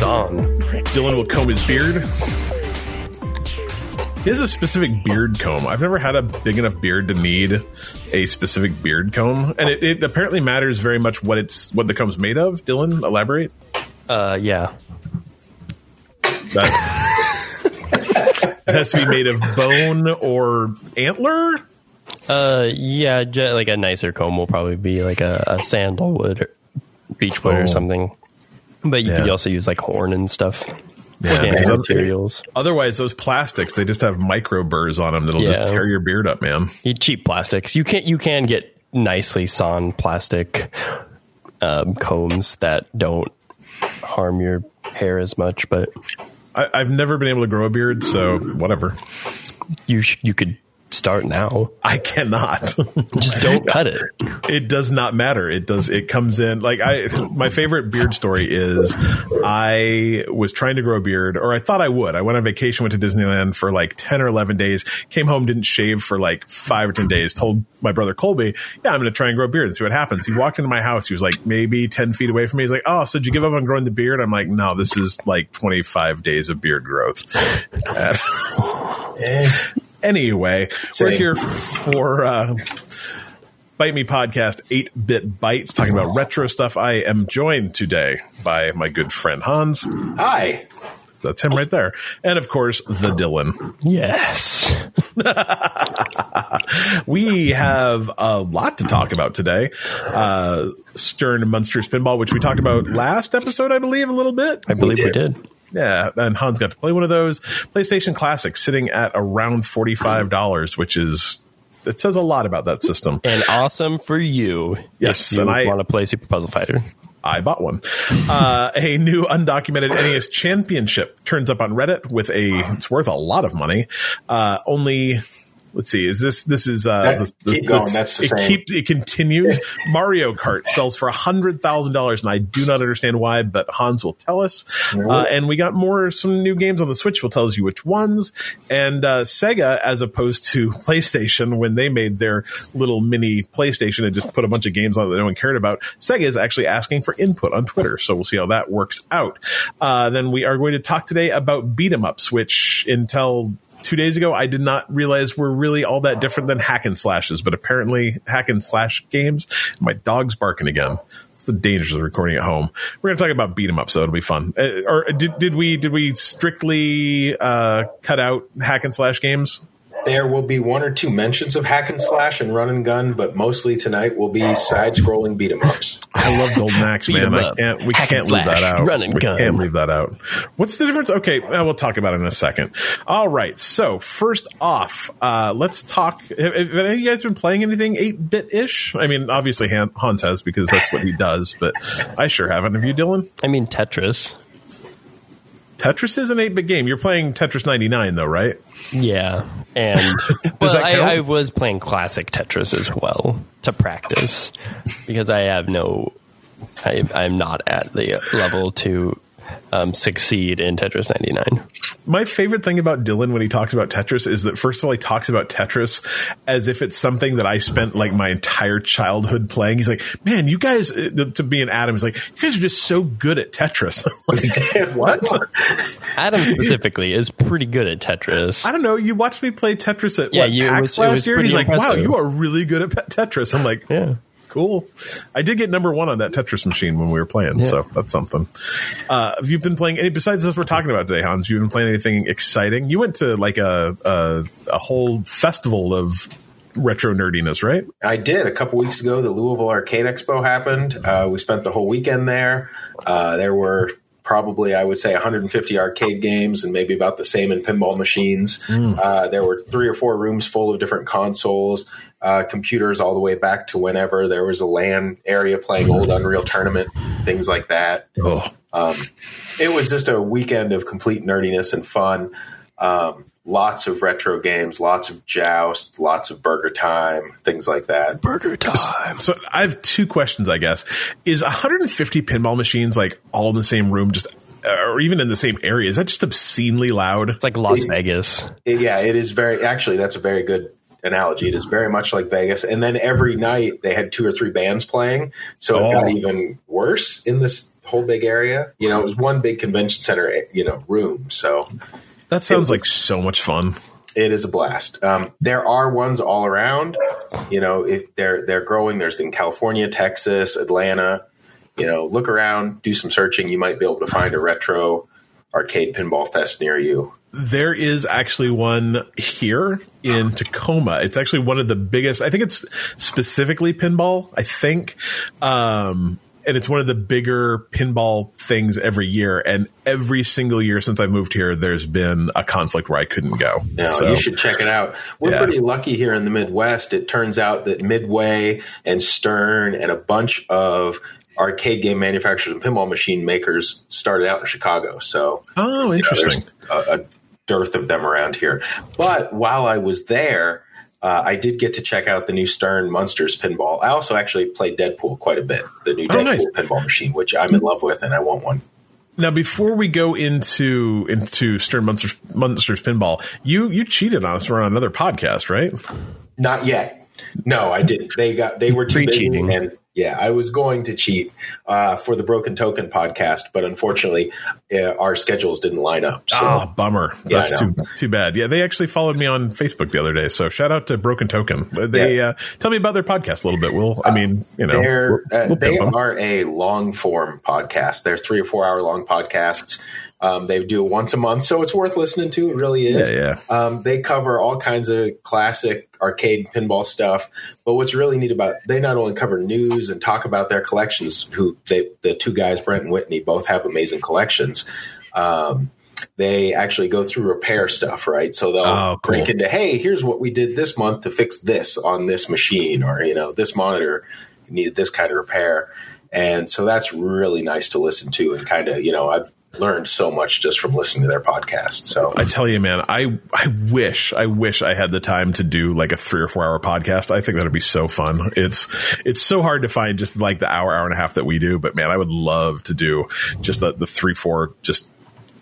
It's on. Dylan will comb his beard. He has a specific beard comb. I've never had a big enough beard to need a specific beard comb, and it, it apparently matters very much what it's what the comb's made of. Dylan, elaborate. Uh, yeah. That it has to be made of bone or antler. Uh, yeah, like a nicer comb will probably be like a, a sandalwood or beechwood Oh. or something. But you Yeah. could also use like horn and stuff. Yeah, materials. otherwise, those plastics they just have micro burrs on them that'll Yeah. just tear your beard up, man. You cheap plastics. You can you can get nicely sawn plastic um, combs that don't harm your hair as much, but I, I've never been able to grow a beard, so whatever. you sh- you could start now. I cannot. Just don't cut it. it does not matter. It does. It comes in like I. My favorite beard story is I was trying to grow a beard, or I thought I would. I went on vacation, went to Disneyland for like ten or eleven days. Came home, didn't shave for like five or ten days. Told my brother Colby, "Yeah, I'm going to try and grow a beard and see what happens." He walked into my house. He was like maybe ten feet away from me. He's like, "Oh, so did you give up on growing the beard?" I'm like, "No, this is like 25 days of beard growth." And- Anyway, we're here for uh, Bite Me Podcast 8 Bit Bites, talking about retro stuff. I am joined today by my good friend Hans. Hi. That's him right there. And of course, the Dylan. Yes. We have a lot to talk about today. Uh, Stern Munsters Pinball, which we talked about last episode, I believe, a little bit. I believe we did. Yeah, and Hans got to play one of those. PlayStation Classics, sitting at around $45, which is, it says a lot about that system. And awesome for you. Yes, if you and I- want to play Super Puzzle Fighter. I bought one. Uh, a new undocumented NES championship turns up on Reddit with a, it's worth a lot of money. Uh, only, let's see, is this, this is, uh, That- keep going, that's the it same. keeps, it continues. Mario Kart sells for a hundred thousand dollars and I do not understand why, but Hans will tell us. Uh, and we got more, some new games on the Switch will tell you which ones. And, uh, Sega, as opposed to PlayStation, when they made their little mini PlayStation and just put a bunch of games on that no one cared about, Sega is actually asking for input on Twitter. So we'll see how that works out. Uh, then we are going to talk today about beat 'em ups, which until two days ago, I did not realize were really all that different than hack and slashes, but apparently hack and slash games. My dog's barking again. It's the dangers of recording at home. We're going to talk about beat 'em up, so it'll be fun. Uh, or did, did we did we strictly uh, cut out hack and slash games? There will be one or two mentions of hack and slash and run and gun, but mostly tonight will be side scrolling beat 'em ups. I love Golden Axe, man. man. 'em I can't. We Hack can't and leave that slash. out. Run and we gun. can't leave that out. What's the difference? Okay, we'll talk about it in a second. All right. So first off, uh, let's talk. Have, have any of you guys been playing anything eight bit ish? I mean, obviously Han- Hans has because that's what he does, but I sure haven't. Have you, Dylan? I mean, Tetris. Tetris is an eight bit game. You're playing Tetris 99 though, right? Yeah. And well, I. I was playing classic Tetris as well to practice because I have no, I, I'm not at the level to um, succeed in Tetris 99. My favorite thing about Dylan when he talks about Tetris is that first of all he talks about Tetris as if it's something that I spent like my entire childhood playing. He's like, "Man, you guys," uh, to be an Adam, he's like, "You guys are just so good at Tetris." like, what? Adam specifically is pretty good at Tetris. I don't know. You watched me play Tetris at Yeah, what, you- it PAX was- it last was year. and He's like, pretty "Wow, you are really good at pe- Tetris." I'm like, Yeah. Cool. I did get number one on that Tetris machine when we were playing, so that's something. Uh, have you been playing any besides this we're talking about today, Hans? You been playing anything exciting? You went to like a a, a whole festival of retro nerdiness, right? I did a couple weeks ago. The Louisville Arcade Expo happened. Uh, we spent the whole weekend there. Uh, there were probably, I would say, 150 arcade games and maybe about the same in pinball machines. Uh, there were three or four rooms full of different consoles, uh, computers all the way back to whenever there was a LAN area playing old Unreal Tournament, things like that. Oh, Um, it was just a weekend of complete nerdiness and fun. Um, lots of retro games, lots of joust, lots of burger time, things like that. Burger time. so I have two questions. I guess is 150 pinball machines like all in the same room, just or even in the same area? Is that just obscenely loud? It's like Las Vegas. Yeah, it is very. Actually, that's a very good analogy. It is very much like Vegas. And then every night they had two or three bands playing, so it Oh. got even worse in this whole big area. You know, it was one big convention center, you know, room. So That sounds like so much fun. it is a blast. Um, there are ones all around. You know, if they're they're growing. There's in California, Texas, Atlanta. You know, look around, do some searching. You might be able to find a retro arcade pinball fest near you. There is actually one here in Tacoma. It's actually one of the biggest. I think it's specifically pinball. I think, um, and it's one of the bigger pinball things every year. And every single year since I moved here, there's been a conflict where I couldn't go. No, So- you should check it out. We're Yeah. pretty lucky here in the Midwest. It turns out that Midway and Stern and a bunch of arcade game manufacturers and pinball machine makers started out in Chicago. So Oh, you know, interesting. a, a dearth of them around here. But while I was there, uh, I did get to check out the new Stern Monsters pinball. I also actually played Deadpool quite a bit, the new Oh, Deadpool nice. pinball machine, which I'm in love with and I want one. Now, before we go into into Stern Monsters, Munsters Pinball, you you cheated on us. We're on another podcast, right? Not yet. No, I didn't. They got they were too busy, Pre-cheating. and yeah, I was going to cheat uh, for the Broken Token podcast, but unfortunately, uh, our schedules didn't line up. So Ah, bummer. Yeah, That's too too bad. Yeah, they actually followed me on Facebook the other day. So shout out to Broken Token. They Yeah. uh, tell me about their podcast a little bit. We'll, I mean, you know, we'll- uh, they pimp 'em. are a long form podcast. They're three or four hour long podcasts. Um, they do it once a month, so it's worth listening to. It really is. Yeah, yeah. Um, they cover all kinds of classic arcade pinball stuff. But what's really neat about they not only cover news and talk about their collections. Who they the two guys, Brent and Whitney, both have amazing collections. Um, they actually go through repair stuff, right? So they'll Oh, cool. break into, hey, here's what we did this month to fix this on this machine, or you know, this monitor needed this kind of repair. And so that's really nice to listen to and kind of, you know, I've learned so much just from listening to their podcast. So I tell you, man, I I wish I wish I had the time to do like a three or four hour podcast. I think that'd be so fun. It's it's so hard to find just like the hour hour and a half that we do, but man, I would love to do just the the three four just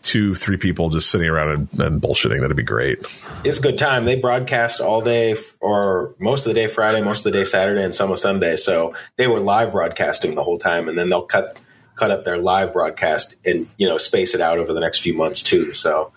two three people just sitting around and, and bullshitting. That'd be great. it's a good time. They broadcast all day f- or most of the day Friday, most of the day Saturday, and some of Sunday. So they were live broadcasting the whole time, and then they'll cut cut up their live broadcast and you know space it out over the next few months too. So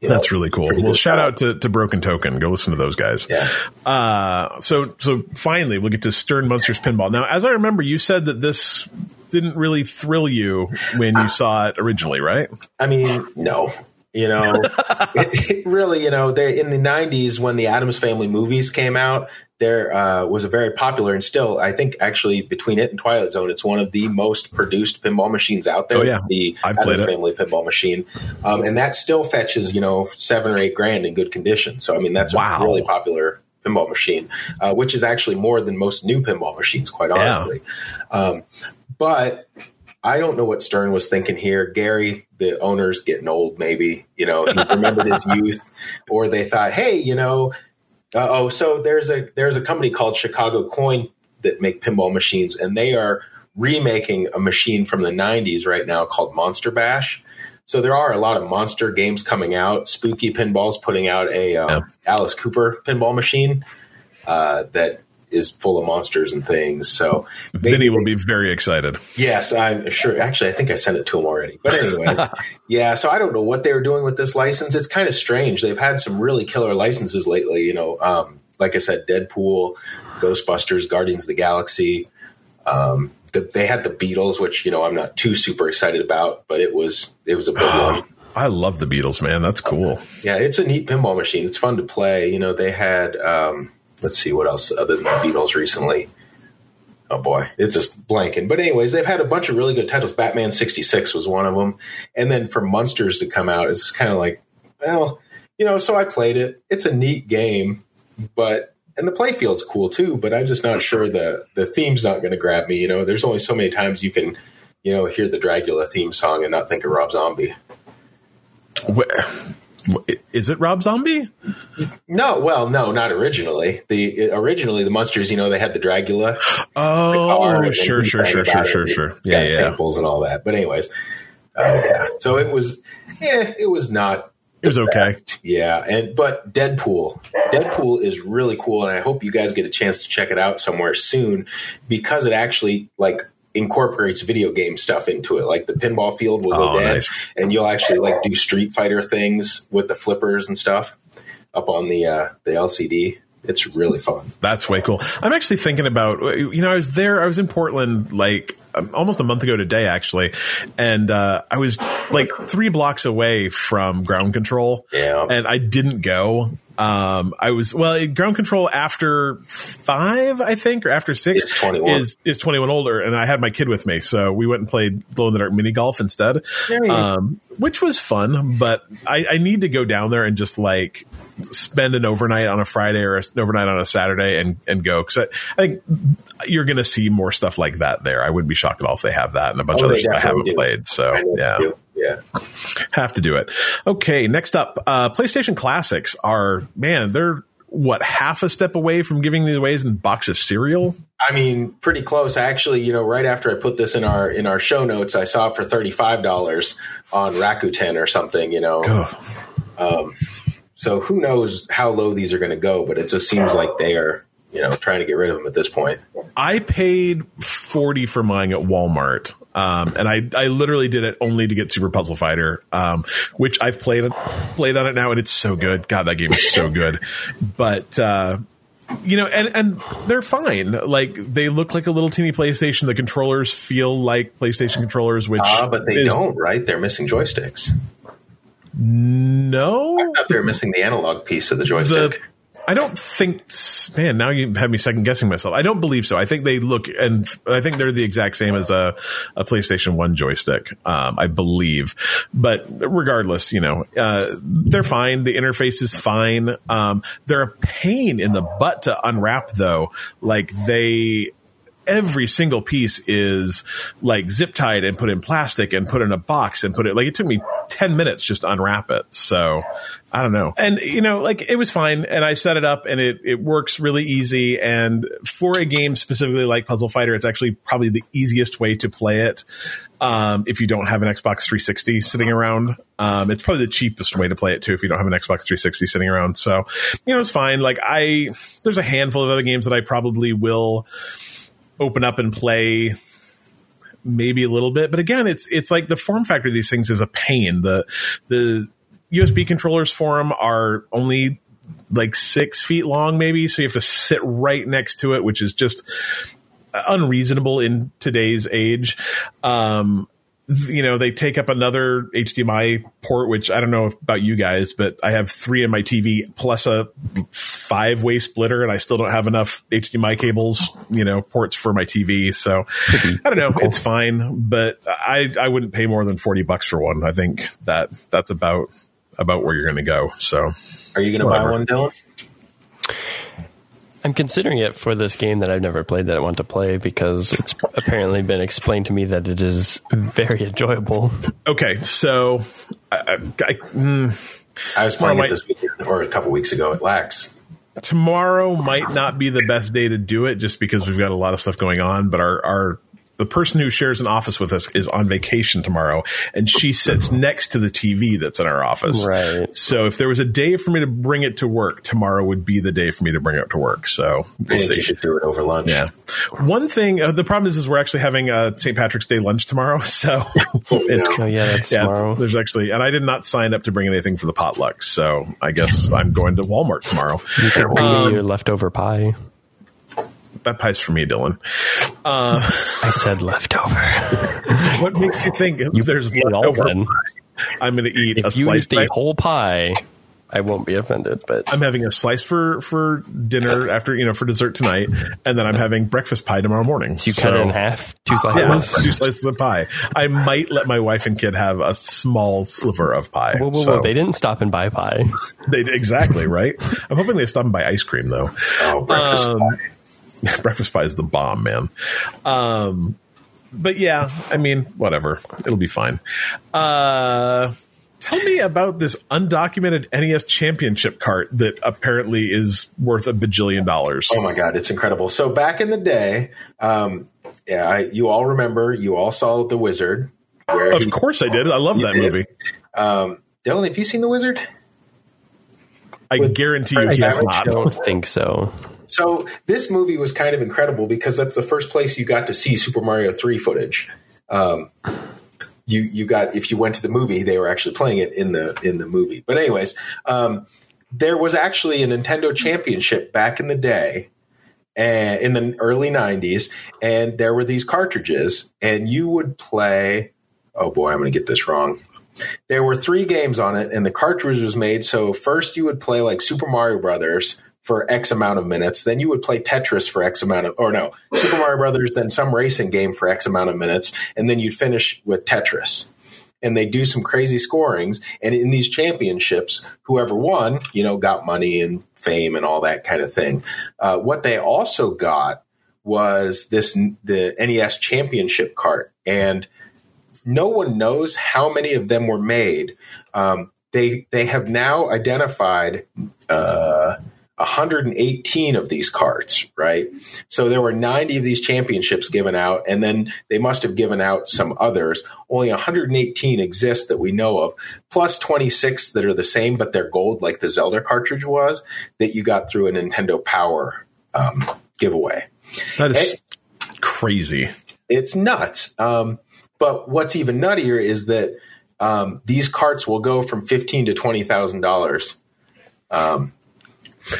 you know, That's really cool. Well, shout out to, to Broken Token. Go listen to those guys. Yeah. Uh, so so finally, we'll get to Stern Munsters Pinball. Now, as I remember, you said that this didn't really thrill you when you saw it originally, right? I mean, no. You know, it, it really, you know, they in the '90s when the Addams Family movies came out, there uh, was a very popular and still, I think, actually between it and Twilight Zone, it's one of the most produced pinball machines out there. Oh, yeah. the I've Addams. Family pinball machine, um, and that still fetches, you know, seven or eight grand in good condition. So, I mean, that's Wow. a really popular pinball machine, uh, which is actually more than most new pinball machines, quite Yeah. honestly. Um, but I don't know what Stern was thinking here. Gary, the owner's getting old, maybe. You know, he remembered his youth, or they thought, hey, you know, uh, oh, so there's a there's a company called Chicago Coin that make pinball machines, and they are remaking a machine from the '90s right now called Monster Bash. So there are a lot of monster games coming out. Spooky Pinball's putting out a um, Yeah. Alice Cooper pinball machine uh, that is full of monsters and things. So Vinny will be very excited. Yes, I'm sure. Actually, I think I sent it to him already. But anyway, yeah. So I don't know what they were doing with this license. It's kind of strange. They've had some really killer licenses lately. You know, um, like I said, Deadpool, Ghostbusters, Guardians of the Galaxy. Um, the, they had the Beatles, which you know I'm not too super excited about, but it was it was a big one. I love the Beatles, man. That's cool. Yeah, it's a neat pinball machine. It's fun to play. You know, they had um, let's see what else other than the Beatles recently. Oh boy, it's just blanking. But anyways, they've had a bunch of really good titles. Batman sixty six was one of them, and then for Munsters to come out, it's kind of like, well, you know. So I played it. It's a neat game, but and the playfield's cool too. But I'm just not sure the the theme's not going to grab me. You know, there's only so many times you can, you know, hear the Dracula theme song and not think of Rob Zombie. Wh- Is it Rob Zombie? No, well, no, not originally. The originally the monsters, you know, they had the Dracula. Oh, sure, sure, sure, sure, sure, sure. Yeah, yeah. samples and all that. But anyways, uh, yeah. So it was, yeah, it was not. It was okay. Yeah, and but Deadpool, Deadpool is really cool, and I hope you guys get a chance to check it out somewhere soon because it actually like incorporates video game stuff into it. Like the pinball field will go Oh, dead, nice. and you'll actually like do Street Fighter things with the flippers and stuff up on the uh, the LCD. It's really fun. That's way cool. I'm actually thinking about, you know, I was there, I was in Portland like um, almost a month ago today, actually. And uh, I was like three blocks away from Ground Kontrol. Yeah. And I didn't go. Um, I was, well, Ground Kontrol after five, I think, or after six It's 21. is, is 21 older. And I had my kid with me. So we went and played glow in the dark mini golf instead, Yeah, yeah. um, which was fun. But I, I need to go down there and just like, spend an overnight on a Friday or an overnight on a Saturday and, and go. Cause I, I think you're going to see more stuff like that there. I wouldn't be shocked at all if they have that and a bunch Oh, of other stuff I haven't do. played. So I yeah, do. Yeah. have to do it. Okay. Next up, uh, PlayStation classics are, man, they're what half a step away from giving these away in box of cereal. I mean, pretty close. Actually, you know, right after I put this in our in our show notes, I saw for thirty five dollars on Rakuten or something. You know, Ugh. so who knows how low these are going to go? But it just seems like they are, you know, trying to get rid of them at this point. I paid 40 for mine at Walmart. Um, and I, I literally did it only to get Super Puzzle Fighter, um, which I've played, played on it now and it's so good. God, that game is so good. But, uh, you know, and, and they're fine. Like they look like a little teeny PlayStation. The controllers feel like PlayStation controllers, which Ah, but they is- don't, right? They're missing joysticks. No, I thought they were missing the analog piece of the joystick. I don't think, man. Now you have me second guessing myself. I don't believe so. I think they look, and I think they're the exact same as a, a PlayStation One joystick. Um, I believe, but regardless, you know, uh, they're fine. The interface is fine. Um, they're a pain in the butt to unwrap, though. Like they every single piece is like zip tied and put in plastic and put in a box and put it like it took me 10 minutes just to unwrap it. So I don't know. And you know, like it was fine and I set it up and it, it works really easy. And for a game specifically like Puzzle Fighter, it's actually probably the easiest way to play it. Um, if you don't have an Xbox 360 sitting around, um, it's probably the cheapest way to play it too. If you don't have an Xbox 360 sitting around. So, you know, it's fine. Like I, there's a handful of other games that I probably will, open up and play maybe a little bit. But again it's it's like the form factor of these things is a pain. The the usb controllers for them are only like six feet long maybe. So you have to sit right next to it which is just unreasonable in today's age. Um you know they take up another hdmi port which i don't know about you guys but i have three in my tv plus a five way splitter and i still don't have enough hdmi cables you know ports for my tv so i don't know. It's fine but i i wouldn't pay more than 40 bucks for one. I think that that's about about where you're going to go. So Are you going to buy one, Dylan? I'm considering it for this game that I've never played that I want to play because it's apparently been explained to me that it is very enjoyable. okay so I, I, I, mm, I was playing Well, it this weekend or a couple weeks ago at Lax. tomorrow might not be the best day to do it just because we've got a lot of stuff going on but our our the person who shares an office with us is on vacation tomorrow and she sits next to the TV that's in our office. Right. So if there was a day for me to bring it to work, tomorrow would be the day for me to bring it to work. So we'll see. you should do it over lunch. Yeah. One thing, uh, the problem is, is we're actually having a St. Patrick's Day lunch tomorrow. So it's, Oh yeah, that's yeah, it's- tomorrow. there's actually, and I did not sign up to bring anything for the potluck. So I guess I'm going to Walmart tomorrow. You can bring Um, me your leftover pie. That pie's for me, Dylan. I said leftover. What makes you think there's eat it leftover pie? I'm going to eat a If you slice. eat the right- whole pie, I won't be offended. But I'm having a slice for for dinner after you know for dessert tonight, and then I'm having breakfast pie tomorrow morning. So you cut it in half, two slices. Yeah, two slices of pie. I might let my wife and kid have a small sliver of pie. Whoa, whoa, So- whoa! They didn't stop and buy pie. They exactly right. I'm hoping they stop and buy ice cream though. Oh, breakfast Um, pie. Breakfast pie is the bomb, man. Um, but yeah, I mean, whatever. It'll be fine. Uh, tell me about this undocumented NES championship cart that apparently is worth a bajillion dollars. Oh my god, it's incredible. So back in the day, um, yeah, I, you all remember, you all saw The Wizard. Where Of he- course I did. I love that did? movie. um, Dylan, have you seen The Wizard? I With guarantee you Fred he has not. I don't think so. So this movie was kind of incredible because that's the first place you got to see Super Mario 3 footage. Um, you you got if you went to the movie, they were actually playing it in the in the movie. But anyways, um, there was actually a Nintendo Championship back in the day, and in the early '90s, and there were these cartridges, and you would play. Oh boy, I'm going to get this wrong. There were three games on it, and the cartridge was made so first you would play like Super Mario Brothers for X amount of minutes. Then you would play Tetris for X amount of, or no, Super Mario Brothers, then some racing game for X amount of minutes, and then you'd finish with Tetris. And they do some crazy scorings. And in these championships, whoever won, you know, got money and fame and all that kind of thing. Uh, what they also got was this the NES Championship cart, and no one knows how many of them were made. Um, they they have now identified. Uh, 118 of these carts, right? So there were 90 of these championships given out, and then they must have given out some others. Only 118 exist that we know of, plus 26 that are the same, but they're gold, like the Zelda cartridge was, that you got through a Nintendo Power um, giveaway. That is crazy. It's nuts. Um, but what's even nuttier is that um, these carts will go from fifteen to twenty thousand dollars.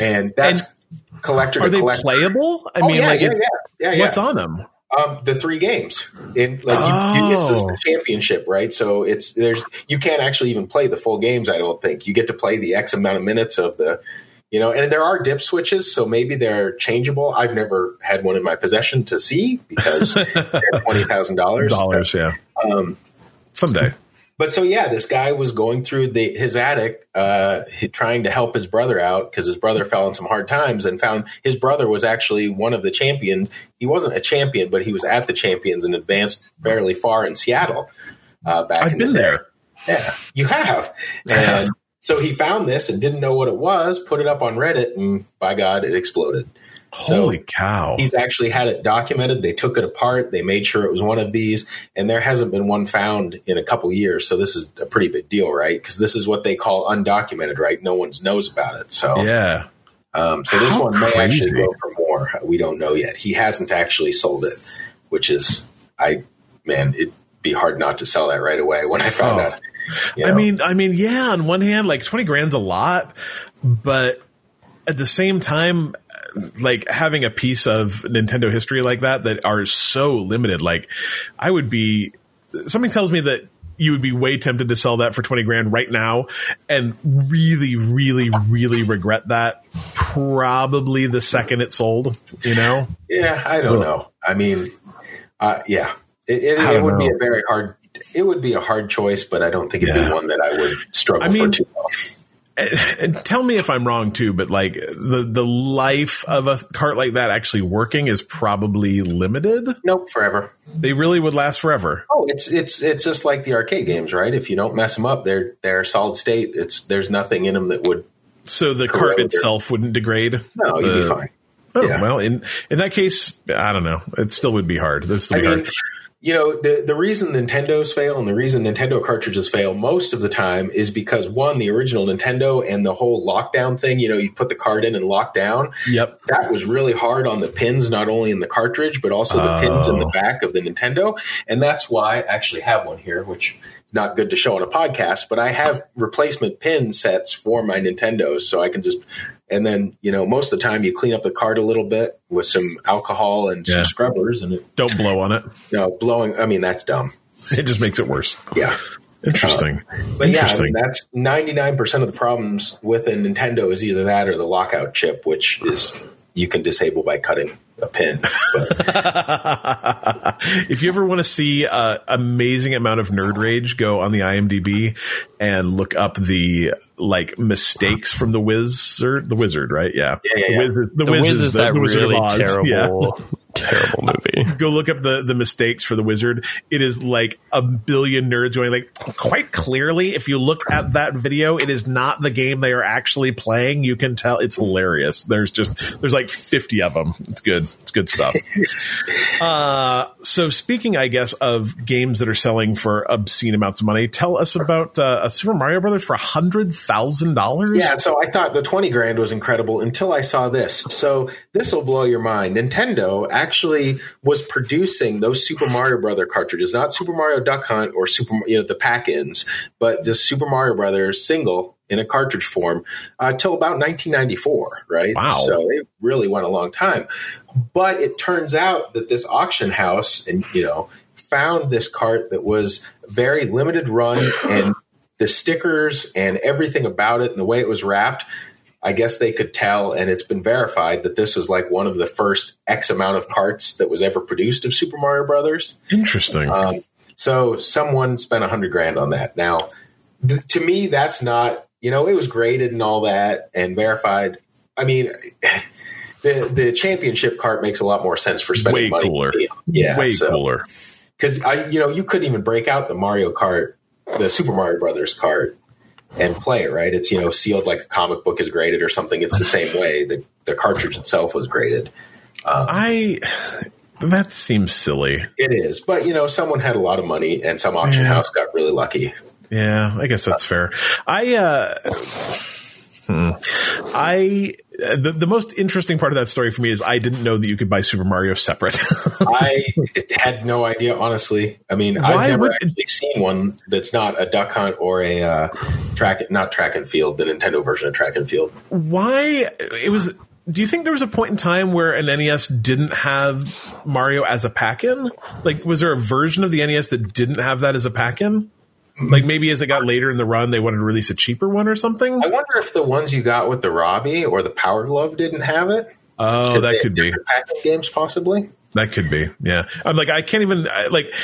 And that's and collector are to they collector. playable? I oh, mean, yeah, like, yeah, yeah, yeah, what's on them? Um, the three games. In like oh. you, you get this the championship, right? So it's there's you can't actually even play the full games. I don't think you get to play the X amount of minutes of the. You know, and there are dip switches, so maybe they're changeable. I've never had one in my possession to see because they're twenty thousand dollars. Dollars, yeah. Um, Someday but so yeah, this guy was going through the, his attic, uh, trying to help his brother out because his brother fell in some hard times, and found his brother was actually one of the champions. He wasn't a champion, but he was at the champions and advanced fairly far in Seattle. Uh, back I've in been the there. Yeah, you have. And so he found this and didn't know what it was. Put it up on Reddit, and by God, it exploded. Holy so cow. He's actually had it documented. They took it apart. They made sure it was one of these, and there hasn't been one found in a couple years. So this is a pretty big deal, right? Because this is what they call undocumented, right? No one knows about it. So yeah. Um, so this How one may crazy. actually go for more. We don't know yet. He hasn't actually sold it, which is, I man, it'd be hard not to sell that right away when I found Oh. out. you I mean, I mean, yeah. On one hand, like twenty grand's a lot, but at the same time, like having a piece of Nintendo history like that that are so limited, like I would be. Something tells me that you would be way tempted to sell that for twenty grand right now, and really, really, really regret that. Probably the second it sold, you know. Yeah, I don't know. I mean, uh, yeah, it, it, it don't would be a very hard. It would be a hard choice, but I don't think it'd Yeah. be one that I would struggle I mean- for too long. and, tell me if I'm wrong too, but like the the life of a cart like that actually working is probably limited. Nope, forever. They really would last forever. Oh, it's it's it's just like the arcade games, right? If you don't mess them up, they're they're solid state. It's there's nothing in them that would. So the cart itself wouldn't degrade. No, you'd be fine. Oh Yeah. well, in in that case, I don't know. It still would be hard. It would still I be mean, hard. you know, the the reason Nintendos fail and the reason Nintendo cartridges fail most of the time is because one, the original Nintendo and the whole lockdown thing. You know, you put the card in and lock down. Yep. that was really hard on the pins, not only in the cartridge, but also the pins in the Oh. back of the Nintendo. And that's why I actually have one here, which is not good to show on a podcast, but I have replacement pin sets for my Nintendos. So I can just, and then, you know, most of the time you clean up the card a little bit with some alcohol and some Yeah. scrubbers and it, Don't blow on it. you know, blowing. I mean, that's dumb. It just makes it worse. Yeah. Interesting. Uh, but yeah, I mean, that's 99% of the problems with a Nintendo is either that or the lockout chip, which is you can disable by cutting a pin. If you ever want to see an amazing amount of nerd rage, go on the IMDb and look up the like mistakes from the wizard. The wizard, right? Yeah. Yeah, yeah, The yeah. wizard. The, The Wiz Wiz is is the, that the Wizard really terrible, Yeah. Terrible movie. Go look up the the mistakes for the wizard. It is like a billion nerds going like quite clearly. If you look at that video, it is not the game they are actually playing. You can tell it's hilarious. There's just there's like fifty of them. It's good. It's good stuff. uh, so speaking, I guess, of games that are selling for obscene amounts of money, tell us about uh, a Super Mario Brothers for a hundred thousand dollars. Yeah, so I thought the twenty grand was incredible until I saw this. So this will blow your mind. Nintendo actually was producing those Super Mario Brother cartridges, not Super Mario Duck Hunt or Super, you know, the pack-ins, but the Super Mario Brothers single in a cartridge form until uh, about 1994, right? Wow. So it really went a long time. But it turns out that this auction house, and you know, found this cart that was very limited run, and the stickers and everything about it, and the way it was wrapped. I guess they could tell, and it's been verified that this was like one of the first X amount of carts that was ever produced of Super Mario Brothers. Interesting. Um, so someone spent a hundred grand on that. Now, th- to me, that's not you know, it was graded and all that and verified. I mean, the the championship cart makes a lot more sense for spending Way money. cooler. Yeah, Way so, cooler. Because I, you know, you couldn't even break out the Mario Kart, the Super Mario Brothers cart, and play it. Right? It's you know sealed like a comic book is graded or something. It's the same way. The the cartridge itself was graded. Um, I that seems silly. it is, but you know, someone had a lot of money, and some auction Yeah. house got really lucky. Yeah, I guess that's fair. I uh hmm. I the, the most interesting part of that story for me is I didn't know that you could buy Super Mario separate. I had no idea, honestly. I mean, Why I've never would- actually seen one that's not a duck hunt or a uh, track, not track and field, the Nintendo version of track and field. Why it was do you think there was a point in time where an NES didn't have Mario as a pack-in? Like was there a version of the NES that didn't have that as a pack-in? Like maybe as it got later in the run they wanted to release a cheaper one or something? I wonder if the ones you got with the Robbie or the Power Glove didn't have it. Oh, that could be. games, possibly. That could be. Yeah. I'm like I can't even I, like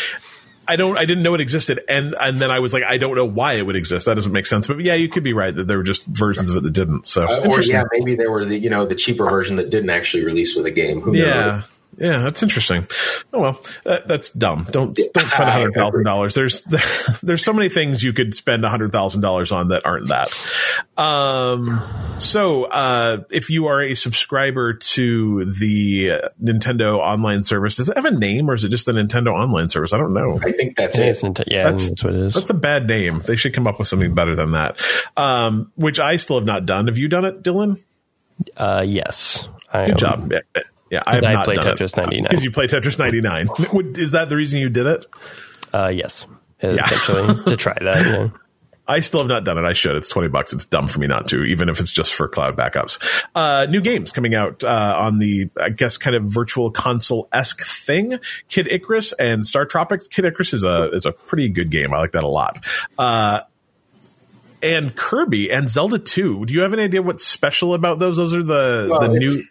I don't I didn't know it existed and and then I was like I don't know why it would exist. That doesn't make sense. But yeah, you could be right that there were just versions of it that didn't. So Uh, or yeah, maybe they were the you know the cheaper version that didn't actually release with a game. Who knows? Yeah. Yeah, that's interesting. Oh well, that, that's dumb. Don't don't spend a hundred thousand dollars. There's there, there's so many things you could spend a hundred thousand dollars on that aren't that. Um, so uh, if you are a subscriber to the uh, Nintendo online service, does it have a name or is it just the Nintendo online service? I don't know. I think that's Yeah, it. it's yeah, That's- that's, what it is. That's a bad name. They should come up with something better than that. Um, which I still have not done. Have you done it, Dylan? Uh, yes. I, Good job. Yeah, yeah I have I not play done Tetris 99. because you play Tetris 99. Is that the reason you did it? Uh, yes. Actually, to try that. Yeah. I still have not done it. I should. It's 20 bucks. It's dumb for me not to, even if it's just for cloud backups. Uh, new games coming out, uh, on the, I guess, kind of virtual console esque thing. Kid Icarus and Star Tropics. Kid Icarus is a, is a pretty good game. I like that a lot. Uh, and Kirby and Zelda 2. Do you have any idea what's special about those? Those are the, Well, the new,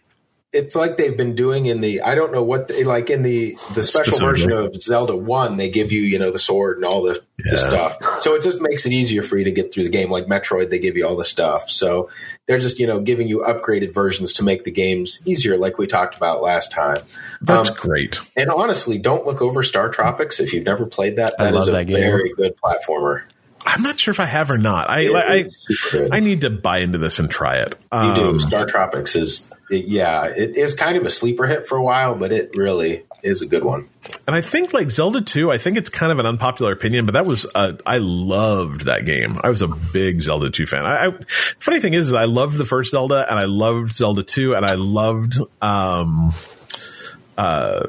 it's like they've been doing in the I don't know what they, like in the the special Specifically. version of Zelda One they give you you know the sword and all the, the stuff so it just makes it easier for you to get through the game like Metroid they give you all the stuff so they're just you know giving you upgraded versions to make the games easier like we talked about last time that's Um, great. and honestly don't look over Star Tropics if you've never played that I that is love a that game. very good platformer I'm not sure if I have or not. I, It I, is super good. I need to buy into this and try it. you Um, do Star Tropics is it, yeah it is kind of a sleeper hit for a while but it really is a good one And I think like Zelda 2, I think it's kind of an unpopular opinion, but that was uh, I loved that game. I was a big Zelda 2 fan. I, I funny thing is, is I loved the first Zelda and I loved Zelda 2 and I loved um uh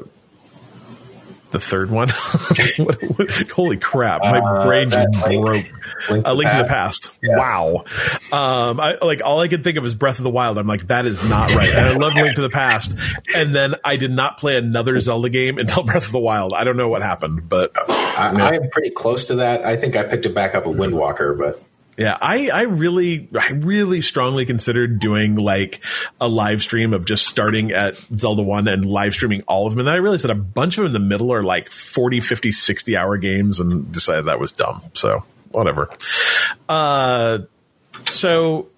the third one. What- what- holy crap! My Uh, brain just Link- broke. Link Link to the Past? Past. Wow. Um, I like all I could think of is Breath of the Wild. I'm like, that is not right. And I love Link to the Past. And then I did not play another Zelda game until Breath of the Wild. I don't know what happened, but I, I am pretty close to that. I think I picked it back up at Wind Waker, but yeah, I, I really, I really strongly considered doing like a live stream of just starting at Zelda 1 and live streaming all of them. And then I realized that a bunch of them in the middle are like 40, 50, 60 hour games and decided that was dumb. So whatever. Uh, so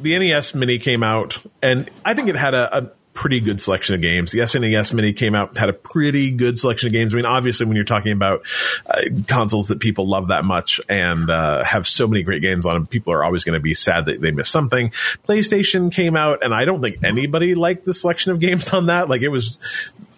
the NES Mini came out, and I think it had a, a pretty good selection of games. The SNES Mini came out, had a pretty good selection of games. I mean, obviously, when you're talking about uh, consoles that people love that much and uh, have so many great games on them, people are always going to be sad that they missed something. PlayStation came out, and I don't think anybody liked the selection of games on that. Like, it was.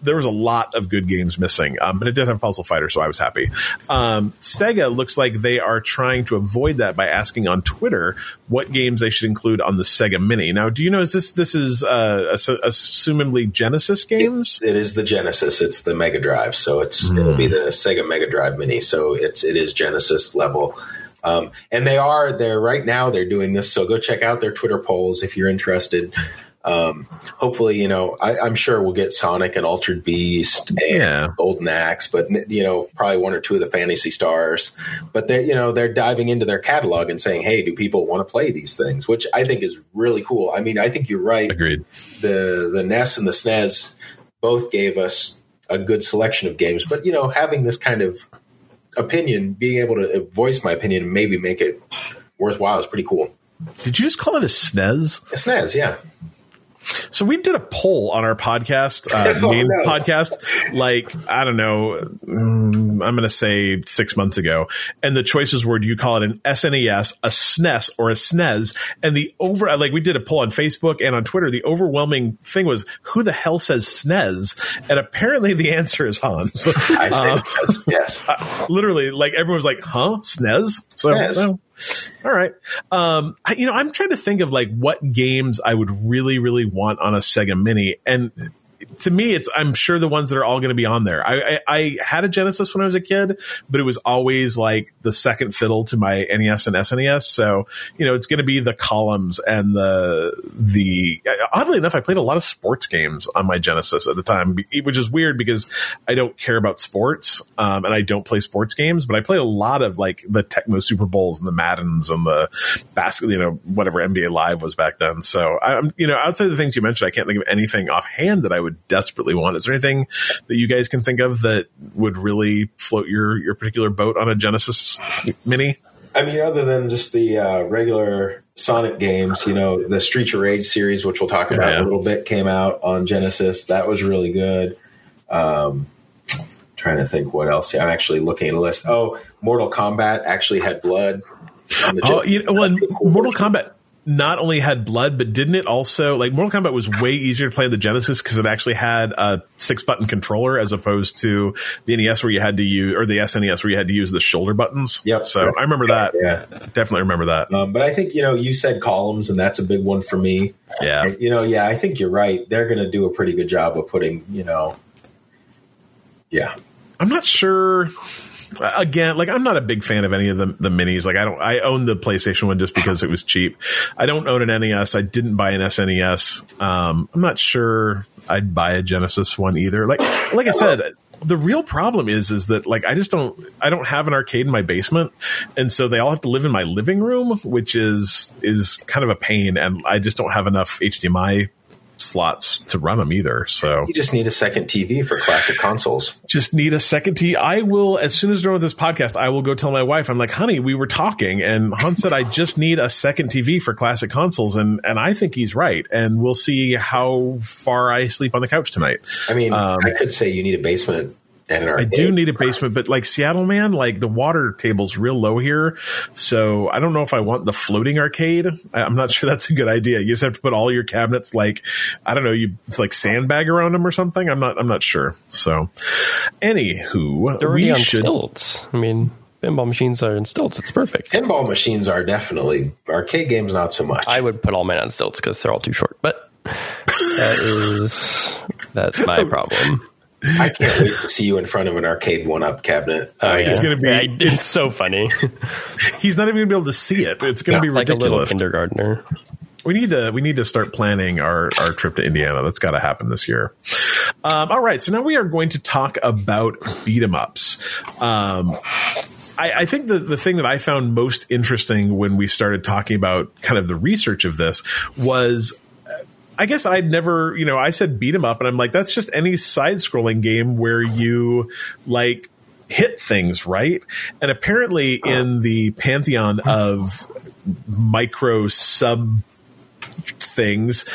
There was a lot of good games missing, um, but it did have Puzzle Fighter, so I was happy. Um, Sega looks like they are trying to avoid that by asking on Twitter what games they should include on the Sega Mini. Now, do you know is this this is uh, assumably Genesis games? It, it is the Genesis. It's the Mega Drive, so it's mm. it'll be the Sega Mega Drive Mini. So it's it is Genesis level. Um, and they are there right now. They're doing this, so go check out their Twitter polls if you're interested. Um, hopefully, you know, I, am sure we'll get Sonic and Altered Beast and yeah. Golden Axe, but you know, probably one or two of the Fantasy Stars. But they, you know, they're diving into their catalog and saying, "Hey, do people want to play these things?" Which I think is really cool. I mean, I think you're right. Agreed. The the NES and the SNES both gave us a good selection of games, but you know, having this kind of opinion, being able to voice my opinion, and maybe make it worthwhile is pretty cool. Did you just call it a SNES? A SNES, yeah. So we did a poll on our podcast, uh, oh, main no. podcast, like I don't know, mm, I'm going to say six months ago, and the choices were: do you call it an SNES, a SNES, or a SNES? And the over, like we did a poll on Facebook and on Twitter. The overwhelming thing was, who the hell says SNES? And apparently, the answer is Hans. I say uh, yes. Uh, literally, like everyone was like, "Huh, SNES?" So. SNES. Well, all right. Um, I, you know, I'm trying to think of like what games I would really, really want on a Sega Mini, and to me, it's I'm sure the ones that are all going to be on there. I, I, I had a Genesis when I was a kid, but it was always like the second fiddle to my NES and SNES. So you know, it's going to be the columns and the the. Oddly enough, I played a lot of sports games on my Genesis at the time, which is weird because I don't care about sports um, and I don't play sports games, but I played a lot of like the Tecmo Super Bowls and the Maddens and the basket, you know, whatever NBA Live was back then. So I'm, you know, outside of the things you mentioned, I can't think of anything offhand that I would desperately want. Is there anything that you guys can think of that would really float your your particular boat on a Genesis Mini? I mean, other than just the uh, regular Sonic games, you know, the Streets of Rage series, which we'll talk about yeah. a little bit, came out on Genesis. That was really good. Um, trying to think what else. I'm actually looking at a list. Oh, Mortal Kombat actually had blood. oh, you know, well, Mortal Kombat not only had blood, but didn't it also like Mortal Kombat was way easier to play on the Genesis because it actually had a six button controller as opposed to the NES where you had to use or the SNES where you had to use the shoulder buttons. Yep. So I remember that. Yeah, definitely remember that. Um, but I think you know you said columns, and that's a big one for me. Yeah. And, you know, yeah, I think you're right. They're going to do a pretty good job of putting you know. Yeah. I'm not sure again, like I'm not a big fan of any of the the minis. Like I don't, I own the PlayStation one just because it was cheap. I don't own an NES. I didn't buy an SNES. Um, I'm not sure I'd buy a Genesis one either. Like, like I said, the real problem is is that like I just don't I don't have an arcade in my basement, and so they all have to live in my living room, which is is kind of a pain, and I just don't have enough HDMI slots to run them either. So you just need a second TV for classic consoles. Just need a second TV. I will, as soon as we're done with this podcast, I will go tell my wife, I'm like, honey, we were talking and Hunt said, I just need a second TV for classic consoles. And, and I think he's right. And we'll see how far I sleep on the couch tonight. I mean, um, I could say you need a basement I do need a basement, but like Seattle, man, like the water table's real low here. So I don't know if I want the floating arcade. I, am not sure that's a good idea. You just have to put all your cabinets like, I don't know, you, it's like sandbag around them or something. I'm not, I'm not sure. So anywho, They're we on should. Stilts. I mean, pinball machines are in stilts. It's perfect. Pinball machines are definitely arcade games, not so much. I would put all mine on stilts because they're all too short, but that is, that's my problem. I can't wait to see you in front of an arcade one up cabinet. Oh, yeah. It's going to be. Yeah, it's so funny. he's not even going to be able to see it. It's going to be ridiculous. Like a little kindergartner. We need to we need to start planning our our trip to Indiana. That's got to happen this year. Um, all right, so now we are going to talk about beat 'em ups. Um, I, I, think the, the thing that I found most interesting when we started talking about kind of the research of this was I guess I'd never, you know, I said beat 'em up, and I'm like, that's just any side scrolling game where you like hit things, right? And apparently, in the pantheon of micro sub things,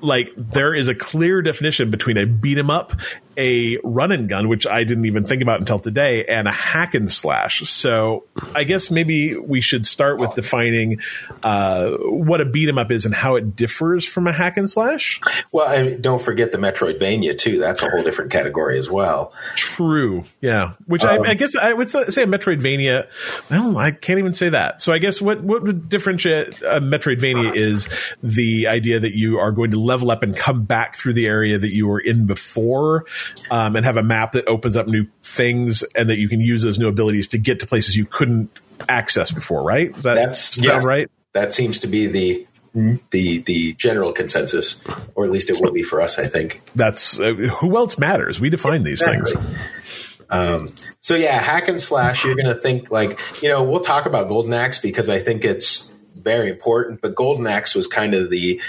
like there is a clear definition between a beat 'em up a run and gun, which I didn't even think about until today, and a hack and slash. So I guess maybe we should start with defining uh, what a beat 'em up is and how it differs from a hack and slash. Well, and don't forget the Metroidvania too. That's a whole different category as well. True. Yeah. Which Um, I, I guess I would say a Metroidvania. Well, I can't even say that. So I guess what what would differentiate a Metroidvania is the idea that you are going to level up and come back through the area that you were in before, um, and have a map that opens up new things, and that you can use those new abilities to get to places you couldn't access before. Right? That That's yeah, right? That seems to be the the the general consensus, or at least it will be for us. I think. That's uh, who else matters. We define these things. Um, so yeah, hack and slash. You're going to think like you know we'll talk about Golden Axe because I think it's very important. But Golden Axe was kind of the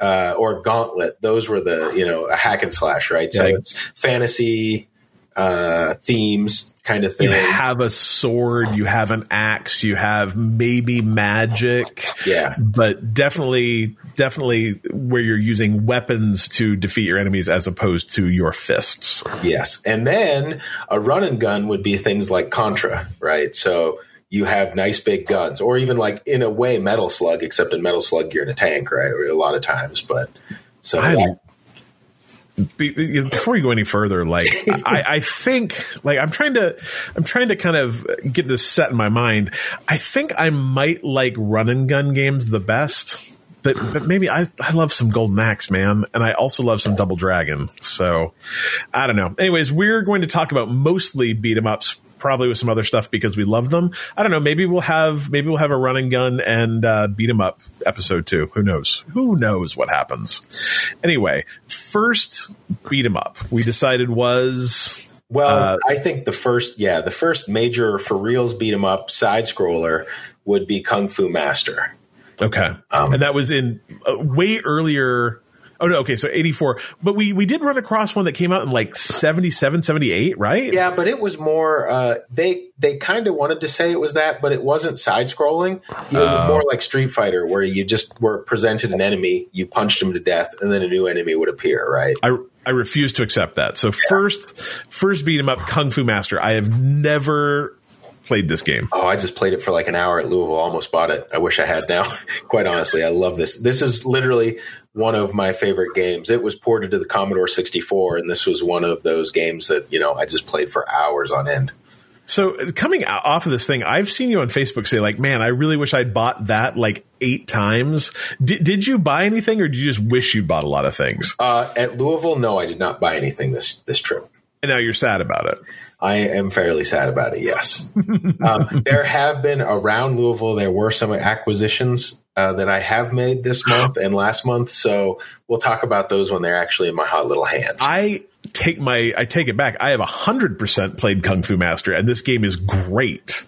uh, or Gauntlet. Those were the you know a hack and slash, right? So Yeah. it's fantasy uh, themes kind of thing. You have a sword, you have an axe, you have maybe magic. Yeah. But definitely, definitely where you're using weapons to defeat your enemies as opposed to your fists. Yes. And then a run and gun would be things like Contra, right? So you have nice big guns, or even like in a way Metal Slug, except in Metal Slug you're in a tank, right? A lot of times, but so I- that- Before you go any further, like I, I think, like I'm trying to, I'm trying to kind of get this set in my mind. I think I might like run and gun games the best. But, but maybe I, I love some Golden Axe, man. And I also love some Double Dragon. So I don't know. Anyways, we're going to talk about mostly beat 'em ups, probably with some other stuff because we love them. I don't know. Maybe we'll have, maybe we'll have a run and gun and uh, beat 'em up episode two. Who knows? Who knows what happens? Anyway, first beat 'em up we decided was well, uh, I think the first, yeah, the first major for reals beat 'em up side scroller would be Kung Fu Master. okay. and that was in uh, way earlier. Oh no, okay, so 84. But we we did run across one that came out in like 77, 78, right? Yeah, but it was more. Uh, they they kind of wanted to say it was that, but it wasn't side scrolling. It was more like Street Fighter, where you just were presented an enemy, you punched him to death, and then a new enemy would appear. Right? I I refuse to accept that. So first first beat him up Kung Fu Master. I have never played this game. Oh, I just played it for like an hour at Louisville. Almost bought it. I wish I had now. Quite honestly, I love this. This is literally one of my favorite games. It was ported to the Commodore 64, and this was one of those games that you know I just played for hours on end. So coming off of this thing, I've seen you on Facebook say like, "Man, I really wish I'd bought that like eight times." Did did you buy anything, or did you just wish you'd bought a lot of things? Uh, at Louisville, no, I did not buy anything this this trip. And now you're sad about it. I am fairly sad about it. Yes, um, there have been around Louisville. There were some acquisitions uh, that I have made this month and last month. So we'll talk about those when they're actually in my hot little hands. I take my I take it back. I have hundred percent played Kung Fu Master, and this game is great.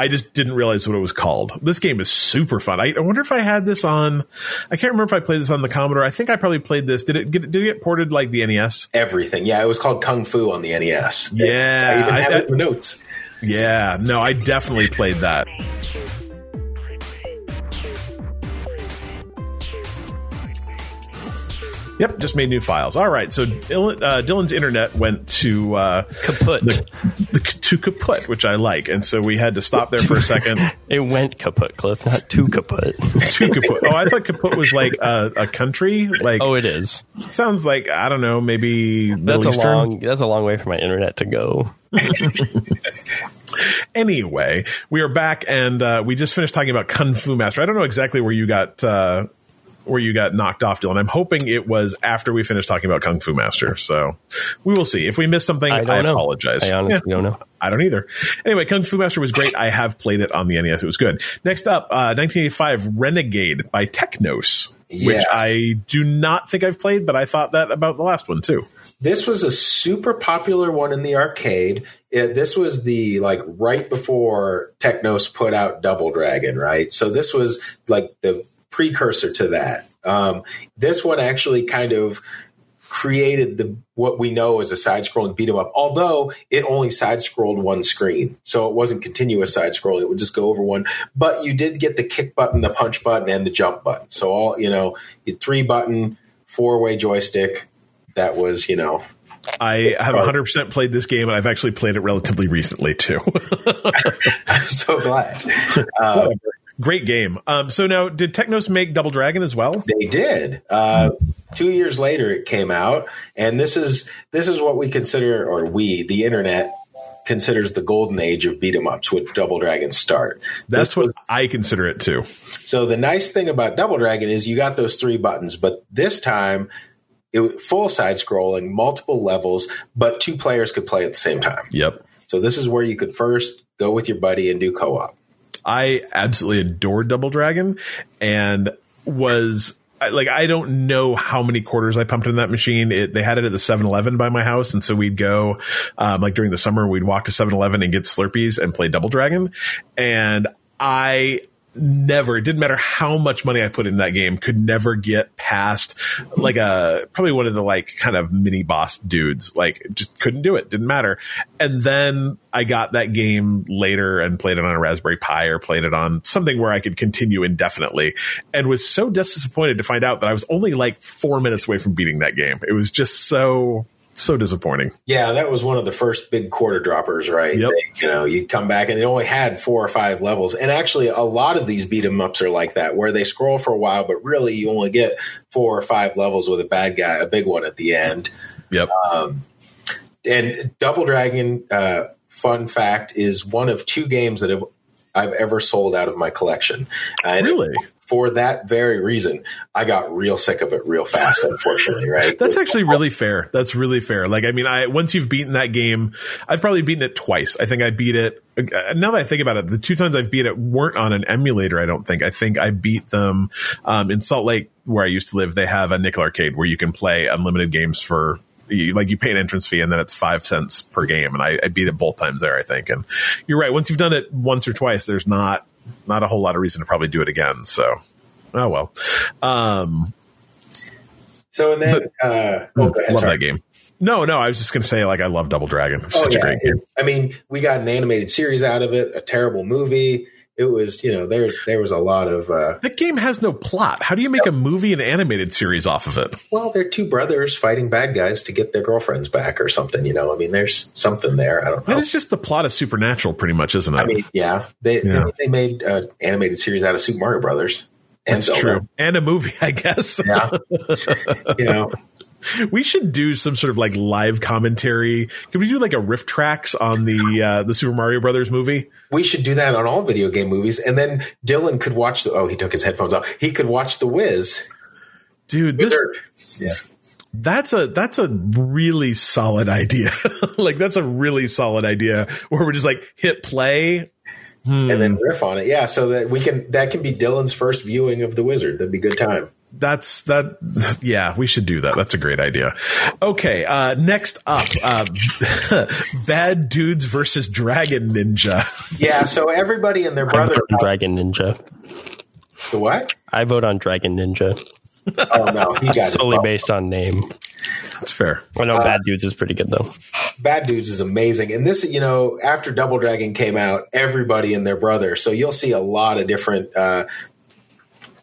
I just didn't realize what it was called. This game is super fun. I, I wonder if I had this on. I can't remember if I played this on the Commodore. I think I probably played this. Did it get did it get ported like the NES? Everything, yeah, it was called Kung Fu on the NES. Yeah, I even have I- it notes. Yeah, no, I definitely played that. Yep, just made new files. All right, so Dylan, uh, Dylan's internet went to uh, kaput. the, to kaput, which I like, and so we had to stop there for a second. it went kaput, Cliff, not too kaput. to kaput. Oh, I thought kaput was like a, a country. Like, oh, it is. sounds like I don't know, maybe That's a long. That's a long way for my internet to go. Anyway, we are back, and uh, we just finished talking about Kung Fu Master. I don't know exactly where you got uh, where you got knocked off, Dylan. I'm hoping it was after we finished talking about Kung Fu Master. So we will see. If we miss something, I I, apologize. I honestly don't know. I don't either. Anyway, Kung Fu Master was great. I have played it on the NES. It was good. Next up, uh, 1985 Renegade by Technos, which I do not think I've played, but I thought that about the last one too. This was a super popular one in the arcade. It, this was the like right before Technos put out Double Dragon, right? So this was like the precursor to that. Um, this one actually kind of created the what we know as a side-scrolling beat 'em up. Although it only side-scrolled one screen, so it wasn't continuous side-scrolling. It would just go over one. But you did get the kick button, the punch button, and the jump button. So all you know, you three button, four-way joystick. That was you know I have 100% played this game, and I've actually played it relatively recently too. I'm so glad. Uh, Great game. Um, so now, did Technos make Double Dragon as well? They did. Uh, two years later, it came out, and this is this is what we consider, or we, the internet, considers the golden age of beat 'em ups with Double Dragon start. That's what I consider it too. So the nice thing about Double Dragon is you got those three buttons, but this time it full side scrolling, multiple levels, but two players could play at the same time. Yep. So this is where you could first go with your buddy and do co-op. I absolutely adored Double Dragon and was like I don't know how many quarters I pumped in that machine. It, they had it at the 7-Eleven by my house, and so we'd go um, like during the summer we'd walk to 7-Eleven and get Slurpees and play Double Dragon. And I never it didn't matter how much money I put in that game could never get past like a probably one of the like kind of mini boss dudes. Like just couldn't do it. Didn't matter. And then I got that game later and played it on a Raspberry Pi or played it on something where I could continue indefinitely and was so disappointed to find out that I was only like 4 minutes away from beating that game. It was just so so disappointing. Yeah, that was one of the first big quarter droppers, right? Yep. They, you know, you'd come back and it only had four or five levels. And actually, a lot of these beat 'em ups are like that, where they scroll for a while, but really you only get four or five levels with a bad guy, a big one at the end. Yep. Um, and Double Dragon, uh, fun fact, is one of two games that have, I've ever sold out of my collection. And really? For that very reason, I got real sick of it real fast. Unfortunately, right? That's actually really fair. That's really fair. Like, I mean, I once you've beaten that game, I've probably beaten it twice. I think I beat it. uh, Now that I think about it, the two times I've beat it weren't on an emulator. I don't think. I think I beat them um, in Salt Lake, where I used to live. They have a nickel arcade where you can play unlimited games for you, like you pay an entrance fee and then it's five cents per game. And I, I beat it both times there, I think. And you're right. Once you've done it once or twice, there's not not a whole lot of reason to probably do it again. So, oh well. Um, So and then, uh, oh, ahead, love that game. No, no, I was just going to say like I love Double Dragon. It's Oh, such a great game. I mean, we got an animated series out of it, a terrible movie. It was, you know, there there was a lot of uh, That game has no plot. How do you make a movie and animated series off of it? well, they're two brothers fighting bad guys to get their girlfriends back or something. You know, I mean, there's something there. I don't know. is just the plot of Supernatural, pretty much, isn't it? I mean, yeah, they Yeah. they, they made an animated series out of Super Mario Brothers. And That's Zelda. true. And a movie, I guess. Yeah, you know, we should do some sort of like live commentary. Can we do like a riff tracks on the uh, the Super Mario Brothers movie? we should do that on all video game movies, and then Dylan could watch the. Oh, he took his headphones off. He could watch The Wiz. Dude, this yeah. that's a that's a really solid idea. like that's a really solid idea where we're just like hit play. Hmm. and then riff on it. Yeah, so that we can that can be Dylan's first viewing of the Wizard. That'd be a good time. That's that. Yeah, we should do that. That's a great idea. Okay, uh, next up, uh, Bad Dudes versus Dragon Ninja. Yeah, so everybody and their I brother. vote on Dragon Ninja. The what? I vote on Dragon Ninja Oh no, he got solely wrong. based on name. That's fair. I know Bad Dudes is pretty good though. Bad Dudes is amazing, and this, you know, after Double Dragon came out, everybody and their brother. So you'll see a lot of different uh,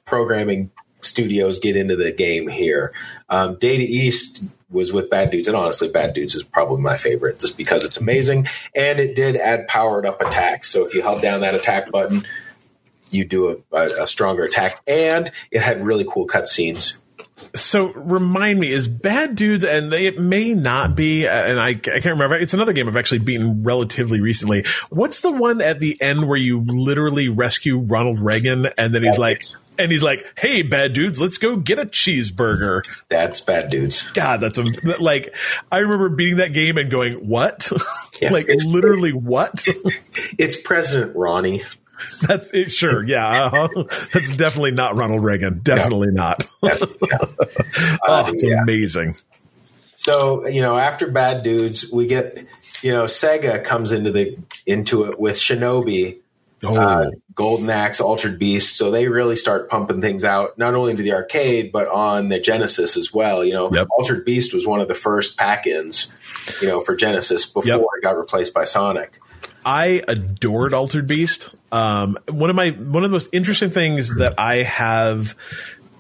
programming studios get into the game here. Um, Data East was with Bad Dudes, and honestly, Bad Dudes is probably my favorite just because it's amazing, and it did add powered up attacks. So if you held down that attack button, you do a, a, a stronger attack, and it had really cool cutscenes. So remind me, is Bad Dudes, and it may not be, and I, I can't remember. It's another game I've actually beaten relatively recently. What's the one at the end where you literally rescue Ronald Reagan, and then he's like, and he's like, "Hey, Bad Dudes, let's go get a cheeseburger." That's Bad Dudes. God, that's a, like I remember beating that game and going, "What?" Yeah, like literally what? It's President Ronnie. that's it. Sure, yeah, uh-huh. that's definitely not Ronald Reagan. Definitely not. Oh, Uh, it's yeah. amazing. So you know, after Bad Dudes, we get you know Sega comes into the into it with Shinobi, Oh, uh, Golden Axe, Altered Beast. So they really start pumping things out not only into the arcade but on the Genesis as well. You know, Yep. Altered Beast was one of the first pack-ins, you know, for Genesis before Yep. it got replaced by Sonic. I adored Altered Beast. Um, one of my one of the most interesting things that I have,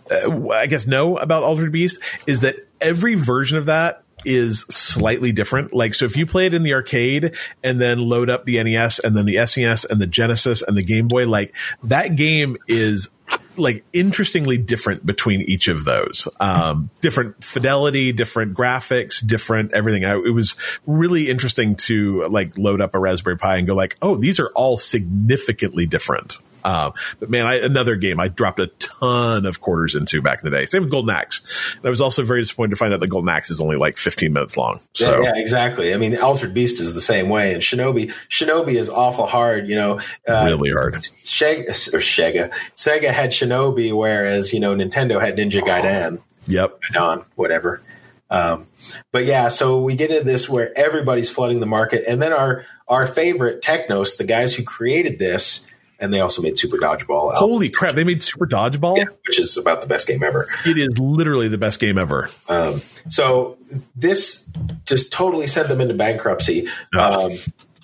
uh, I guess, know about Altered Beast is that every version of that is slightly different. Like, so if you play it in the arcade and then load up the NES and then the SNES and the Genesis and the Game Boy, like that game is like interestingly different between each of those. Um, different fidelity, different graphics, different everything. I, it was really interesting to like load up a Raspberry Pi and go like, oh, these are all significantly different. Um, but man, I, another game I dropped a ton of quarters into back in the day. Same with Golden Axe. And I was also very disappointed to find out that Golden Axe is only like 15 minutes long. So yeah, yeah, exactly. I mean, Altered Beast is the same way, and Shinobi Shinobi is awful hard. You know, uh, really hard. Shega or Shega Sega had Shinobi, whereas you know Nintendo had Ninja Gaiden. Yep. On whatever. Um, but yeah, so we get into this where everybody's flooding the market, and then our our favorite Technos, the guys who created this and they also made Super Dodgeball. Holy crap! They made Super Dodgeball, yeah, which is about the best game ever. It is literally the best game ever. Um, so this just totally sent them into bankruptcy. Oh. Um,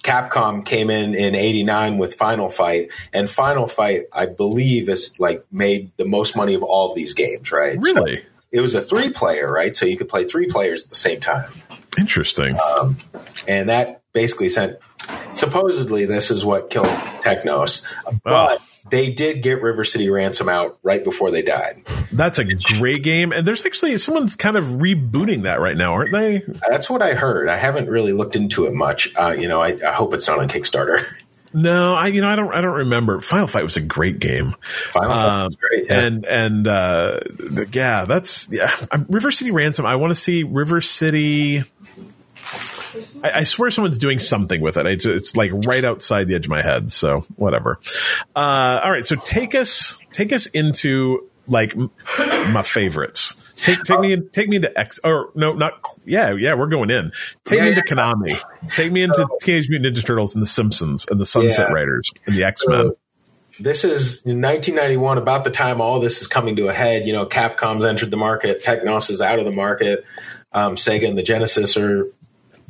Capcom came in in '89 with Final Fight, and Final Fight, I believe, is like made the most money of all of these games. Right? Really? So it was a three player, right? So you could play three players at the same time. Interesting. Um, and that basically sent supposedly this is what killed Technos, but they did get River City Ransom out right before they died. That's a great game, and there's actually someone's kind of rebooting that right now, aren't they? That's what I heard. I haven't really looked into it much. Uh, you know, I, I hope it's not on Kickstarter. No, I you know I don't I don't remember. Final Fight was a great game. Final Fight was um, great, yeah. and and uh, the, yeah, that's yeah. River City Ransom. I want to see River City. I, I, swear someone's doing something with it. It's, it's, like right outside the edge of my head. So whatever. Uh, all right. So take us, take us into like my favorites. Take, take me in, take me into X or no, not yeah, yeah, we're going in. Take yeah, me into yeah. Konami. Take me into Teenage Mutant Ninja Turtles and the Simpsons and the Sunset yeah. Riders and the X Men. So, this is 1991, about the time all this is coming to a head. You know, Capcom's entered the market, Technos is out of the market, um, Sega and the Genesis are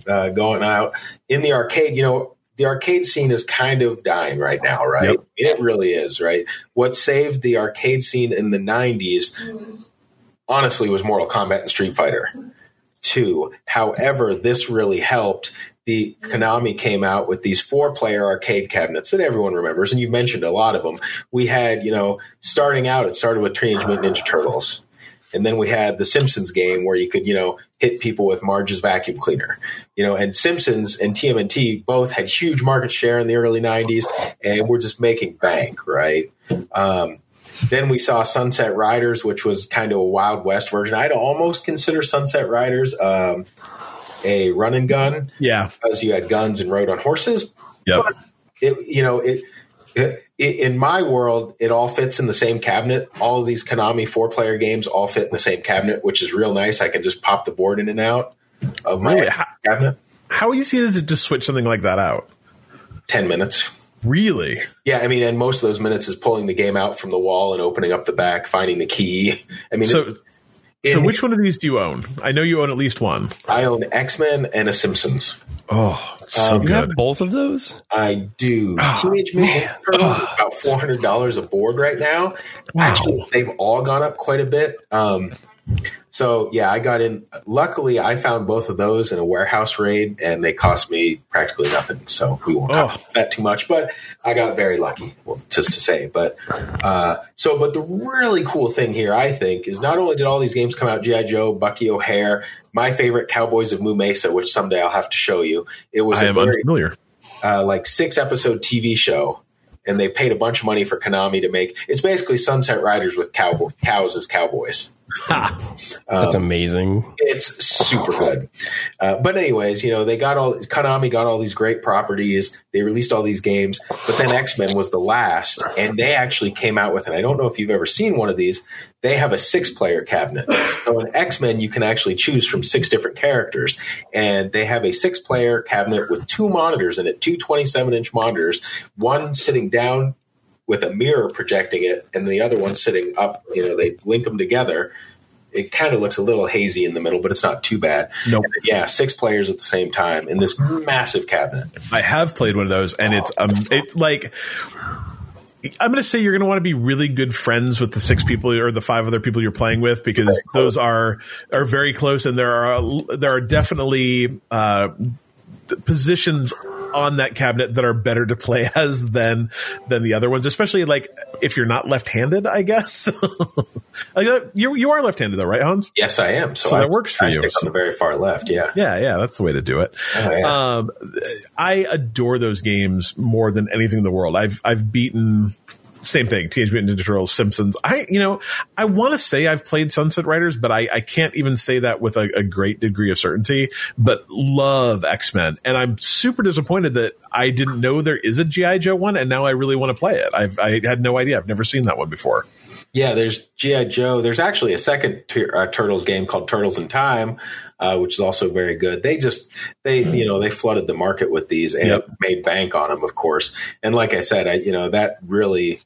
uh, going out in the arcade. You know, the arcade scene is kind of dying right now, right? Yep. It really is, right? What saved the arcade scene in the 90s, honestly, was Mortal Kombat and Street Fighter 2. However, this really helped. The Konami came out with these four player arcade cabinets that everyone remembers, and you've mentioned a lot of them. We had, you know, starting out, it started with Teenage Mutant Ninja Turtles. And then we had the Simpsons game where you could, you know, hit people with Marge's vacuum cleaner. You know, and Simpsons and TMNT both had huge market share in the early 90s and we're just making bank, right? Um, then we saw Sunset Riders, which was kind of a Wild West version. I'd almost consider Sunset Riders um, a run and gun. Yeah. Because you had guns and rode on horses. Yeah. It, you know, it, it in my world, it all fits in the same cabinet. All of these Konami four player games all fit in the same cabinet, which is real nice. I can just pop the board in and out of my really? how, cabinet. How easy is it to switch something like that out? 10 minutes. Really? Yeah, I mean, and most of those minutes is pulling the game out from the wall and opening up the back, finding the key. I mean, so it, so which one of these do you own? I know you own at least one. I own X Men and a Simpsons. Oh, so um, you have both of those? I do. Oh, Teenage Mutant Turtles oh. is about four hundred dollars a board right now. Wow. Actually, they've all gone up quite a bit. Um, so yeah, I got in. Luckily, I found both of those in a warehouse raid, and they cost me practically nothing. So we won't oh. talk that too much. But I got very lucky, well, just to say. But uh, so, but the really cool thing here, I think, is not only did all these games come out, GI Joe, Bucky O'Hare, my favorite Cowboys of Moo Mesa, which someday I'll have to show you. It was I am very, unfamiliar. Uh, like six episode TV show and they paid a bunch of money for Konami to make. It's basically Sunset Riders with cow, cows as cowboys. That's um, amazing. It's super good. Uh, but anyways, you know, they got all Konami got all these great properties. They released all these games, but then X Men was the last, and they actually came out with. And I don't know if you've ever seen one of these. They have a six player cabinet. So in X Men, you can actually choose from six different characters, and they have a six player cabinet with two monitors in it, two 27 inch monitors, one sitting down with a mirror projecting it and the other one sitting up. You know, they link them together. It kind of looks a little hazy in the middle, but it's not too bad. No, nope. yeah, six players at the same time in this massive cabinet. I have played one of those, and it's um, it's like I'm going to say you're going to want to be really good friends with the six people or the five other people you're playing with because those are are very close, and there are there are definitely uh, positions on that cabinet that are better to play as than than the other ones, especially like if you're not left-handed, I guess. like, uh, you you are left-handed though, right, Hans? Yes, I am. So, So I, that works for I you. stick on the very far left. Yeah. Yeah, yeah, that's the way to do it. Oh, yeah. Um, I adore those games more than anything in the world. I've I've beaten same thing, Teenage Mutant Ninja Turtles, Simpsons. I you know I want to say I've played Sunset Riders, but I, I can't even say that with a, a great degree of certainty. But love X Men, and I'm super disappointed that I didn't know there is a GI Joe one, and now I really want to play it. I've I had no idea. I've never seen that one before. Yeah, there's GI Joe. There's actually a second t- uh, Turtles game called Turtles in Time, uh, which is also very good. They just they you know they flooded the market with these and Yep. made bank on them, of course. And like I said, I you know that really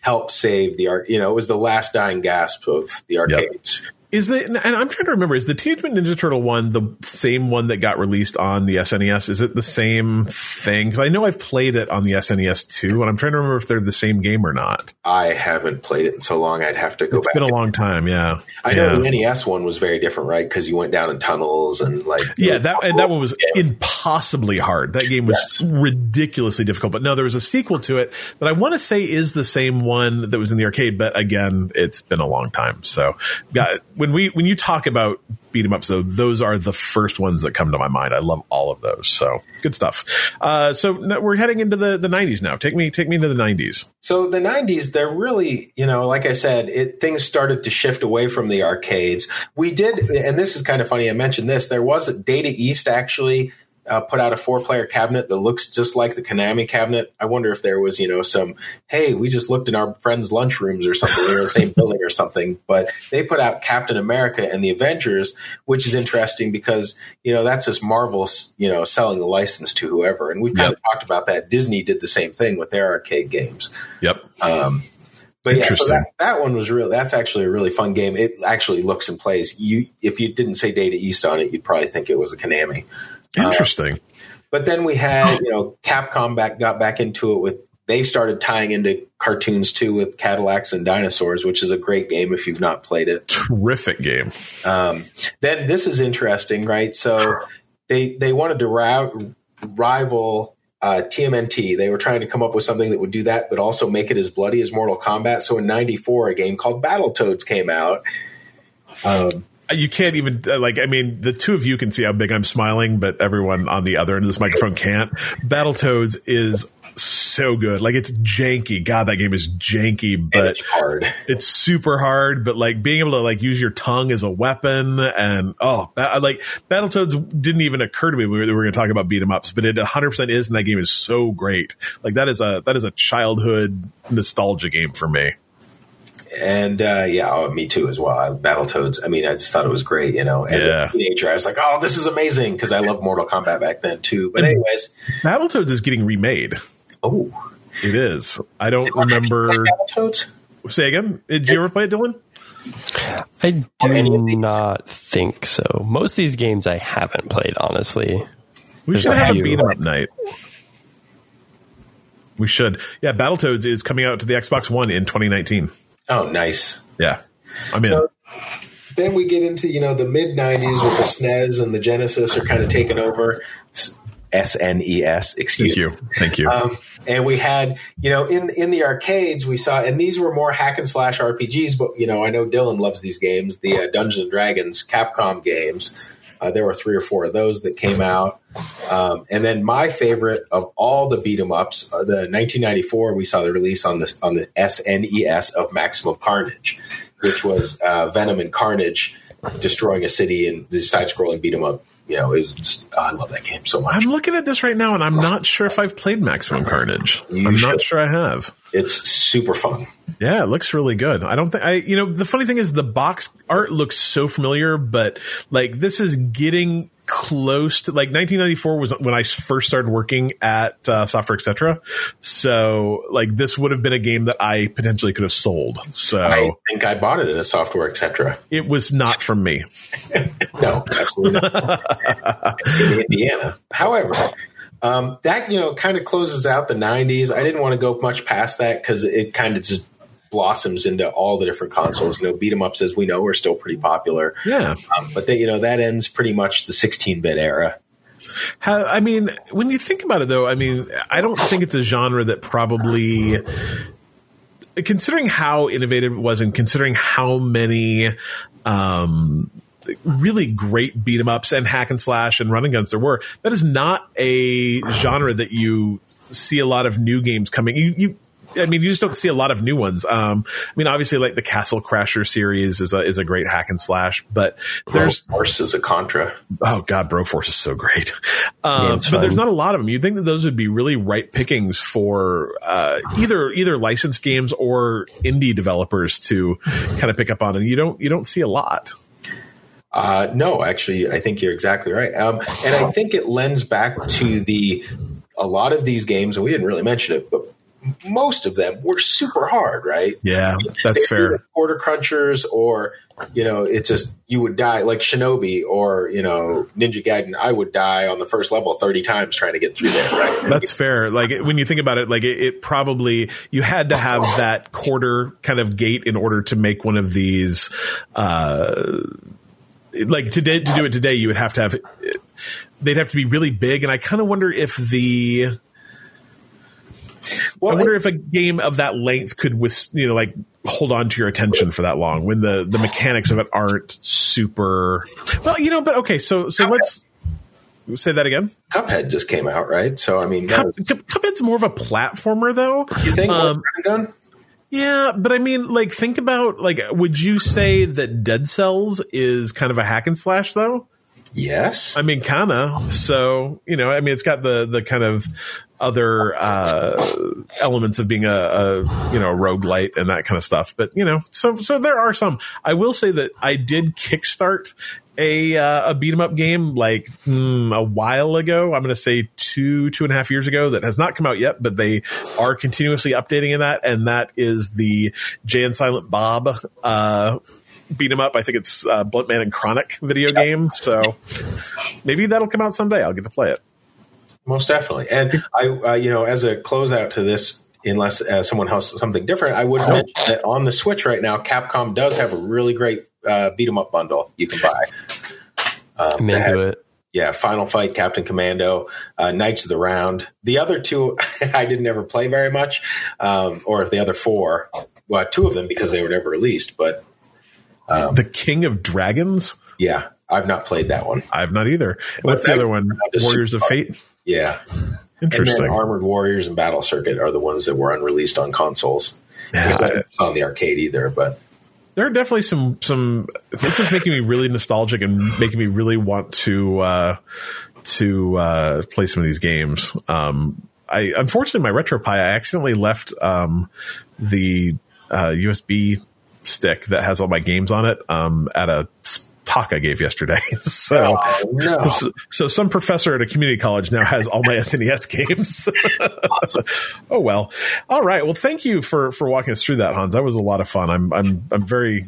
helped save the art. You know, it was the last dying gasp of the arcades. Is the and I'm trying to remember is the Teenage Mutant Ninja Turtle one the same one that got released on the SNES? Is it the same thing? Because I know I've played it on the SNES too, and I'm trying to remember if they're the same game or not. I haven't played it in so long. I'd have to go It's back. been a long time, yeah. I know the NES one was very different, right? Because you went down in tunnels and like Yeah, that and that one was Yeah. impossibly hard. That game was Yes. ridiculously difficult. But no, there was a sequel to it that I want to say is the same one that was in the arcade. But again, it's been a long time. So, yeah, when we when you talk about beat 'em ups, though, those are the first ones that come to my mind. I love all of those. So good stuff. Uh, so we're heading into the the '90s now. Take me take me into the '90s. So the '90s, they're really, you know, like I said, it, things started to shift away from the arcades. We did, and this is kind of funny. I mentioned this. There was Data East actually uh, put out a four-player cabinet that looks just like the Konami cabinet. I wonder if there was, you know, some hey, we just looked in our friends' lunchrooms or something. In the same building or something. But they put out Captain America and the Avengers, which is interesting because you know that's just Marvel, you know, selling the license to whoever. And we've kind Yep. of talked about that. Disney did the same thing with their arcade games. Yep. Um, but yeah, so that, that one was really that's actually a really fun game. It actually looks and plays. You if you didn't say Data East on it, you'd probably think it was a Konami. Interesting. But then we had you know Capcom back got back into it with they started tying into cartoons too with Cadillacs and Dinosaurs, which is a great game if you've not played it. Terrific game. Um, then this is interesting, right? So they they wanted to ri- rival uh, TMNT. They were trying to come up with something that would do that, but also make it as bloody as Mortal Kombat. So in '94, a game called Battletoads came out. Um, you can't even uh, like i mean the two of you can see how big i'm smiling but everyone on the other end of this microphone can't. Battletoads is so good. Like it's janky. God that game is janky and but it's hard. it's super hard but like being able to like use your tongue as a weapon and oh like battletoads didn't even occur to me when we were going to talk about beat 'em ups but it 100% is and that game is so great. Like that is a that is a childhood nostalgia game for me And uh, yeah, oh, me too as well. I, Battletoads. I mean, I just thought it was great. You know, as Yeah. a teenager, I was like, "Oh, this is amazing" because I loved Mortal Kombat back then too. But anyways, battletoads is getting remade oh, it is i don't remember Battletoads. Say again. Did you ever play it, Dylan? I do not think so. Most of these games I haven't played, honestly. We There's should a have a few. beat 'em up night. We should. Yeah, Battletoads is coming out to the Xbox One in 2019. Oh, nice. Yeah, I mean. So then we get into you know the mid '90s with the SNES and the Genesis are kind of taking over. SNES, excuse Thank you. Thank you. Um, and we had, you know, in in the arcades we saw, and these were more hack and slash RPGs. But you know, I know Dylan loves these games, the uh, Dungeons and Dragons Capcom games. Uh, there were three or four of those that came out, um, and then my favorite of all the beat 'em ups, uh, the 1994, we saw the release on the on the SNES of Maximum Carnage, which was uh, Venom and Carnage destroying a city and the side scrolling beat 'em up. You know, was just, oh, I love that game so much. I'm looking at this right now, and I'm not sure if I've played Maximum Carnage. You I'm should. not sure I have. It's super fun. Yeah, it looks really good. I don't think I, you know, the funny thing is the box art looks so familiar, but like this is getting close to like 1994 was when I first started working at uh, Software Etc. So like this would have been a game that I potentially could have sold. So I think I bought it at a Software Etc. it was not from me. No, absolutely not. in Indiana. However, Um, that you know kind of closes out the '90s. I didn't want to go much past that because it kind of just blossoms into all the different consoles. You know, beat 'em ups, as we know, are still pretty popular. Yeah, um, but that you know that ends pretty much the 16-bit era. How, I mean, when you think about it, though, I mean, I don't think it's a genre that probably considering how innovative it was and considering how many um, really great beat 'em ups and hack and slash and running guns there were, that is not a genre that you see a lot of new games coming. You, you I mean, you just don't see a lot of new ones. Um, I mean, obviously, like the Castle Crasher series is a is a great hack and slash, but there's Force is a Contra. Oh God, Broforce is so great. Um, yeah, but there's not a lot of them. You'd think that those would be really ripe pickings for uh, either either licensed games or indie developers to kind of pick up on, and you don't you don't see a lot. Uh, no, actually, I think you're exactly right, um, and I think it lends back to the a lot of these games, and we didn't really mention it, but most of them were super hard, right? Yeah, that's fair. Quarter crunchers, or you know, it's just you would die like Shinobi or you know Ninja Gaiden. I would die on the first level thirty times trying to get through there. Right? That's fair. Like when you think about it, like it, it probably you had to have that quarter kind of gate in order to make one of these. Uh, like today to do it today, you would have to have. They'd have to be really big, and I kind of wonder if the well, I wonder if a game of that length could, with you know, like hold on to your attention for that long when the the mechanics of it aren't super. Well, you know, but okay, so so Cuphead. let's say that again. Cuphead just came out, right? So I mean, Cup, was, Cuphead's more of a platformer, though. You think? Um, gun? Yeah, but I mean, like, think about like, would you say that Dead Cells is kind of a hack and slash, though? Yes. I mean, kinda. So, you know, I mean, it's got the, the kind of other, uh, elements of being a, a, you know, a roguelite and that kind of stuff. But, you know, so, so there are some. I will say that I did kickstart a, uh, a beat 'em up game like mm, a while ago. I'm going to say two, two and a half years ago that has not come out yet, but they are continuously updating in that. And that is the Jay and Silent Bob, uh, beat 'em up. I think it's uh, Blunt Man and Chronic video yep. game. So maybe that'll come out someday. I'll get to play it. Most definitely. And I, uh, you know, as a closeout to this, unless uh, someone has something different, I would mention that on the Switch right now, Capcom does have a really great uh, beat 'em up bundle you can buy. Um, I'm into it. Yeah, Final Fight, Captain Commando, uh, Knights of the Round. The other two, I didn't ever play very much, um, or the other four, well, two of them because they were never released. But um, the King of Dragons. Yeah, I've not played that one. I've not either. What's the other one? Warriors of Fate. Yeah, interesting. Armored Warriors and Battle Circuit are the ones that were unreleased on consoles. Yeah, on the arcade either, but there are definitely some some. This is making me really nostalgic and making me really want to uh, to uh, play some of these games. Um, I unfortunately my RetroPie I accidentally left um, the uh, USB stick that has all my games on it um, at a talk I gave yesterday. so, oh, no. so, so, some professor at a community college now has all my SNES games. Oh well. All right. Well, thank you for for walking us through that, Hans. That was a lot of fun. I'm I'm I'm very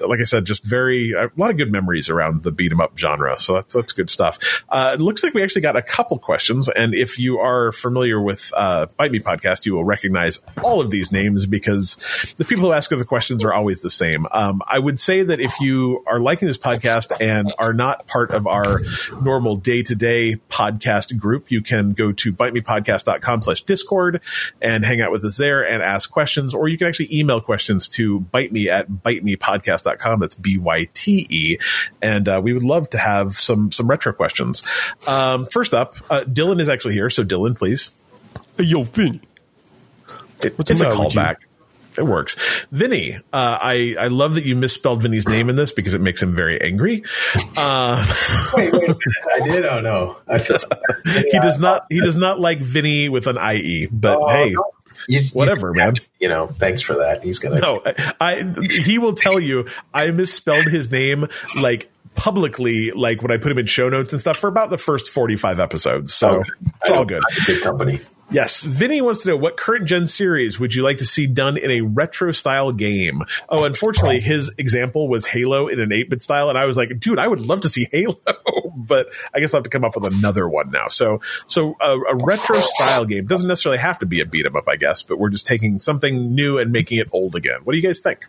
like I said, just very a lot of good memories around the beat 'em up genre. So that's that's good stuff. Uh, it looks like we actually got a couple questions, and if you are familiar with uh, Byte Me podcast, you will recognize all of these names because the people who ask the questions are always the same. Um, I would say that if you are liking this podcast and are not part of our normal day to day podcast group, you can go to bytemepodcast.com slash discord and hang out with us there and ask questions, or you can actually email questions to bite me at bite me bytemepodcast.com byte.com. That's B Y T E. And uh, we would love to have some some retro questions. Um, first up, uh, Dylan is actually here. So, Dylan, please. Hey, yo, Vinny. It, it's a callback. It works. Vinny, uh, I, I love that you misspelled Vinny's name in this because it makes him very angry. Uh, wait, wait, I did. Oh no, he does not. He does not like Vinny with an IE. But oh, hey, no. You, Whatever, you, man. You know, thanks for that. He's gonna. No, I. He will tell you I misspelled his name like publicly, like when I put him in show notes and stuff for about the first forty-five episodes. So it's all good. Good company. Yes. Vinny wants to know what current gen series would you like to see done in a retro style game? Oh, unfortunately, his example was Halo in an 8 bit style. And I was like, dude, I would love to see Halo, but I guess I'll have to come up with another one now. So, so a, a retro style game doesn't necessarily have to be a beat 'em up, I guess, but we're just taking something new and making it old again. What do you guys think?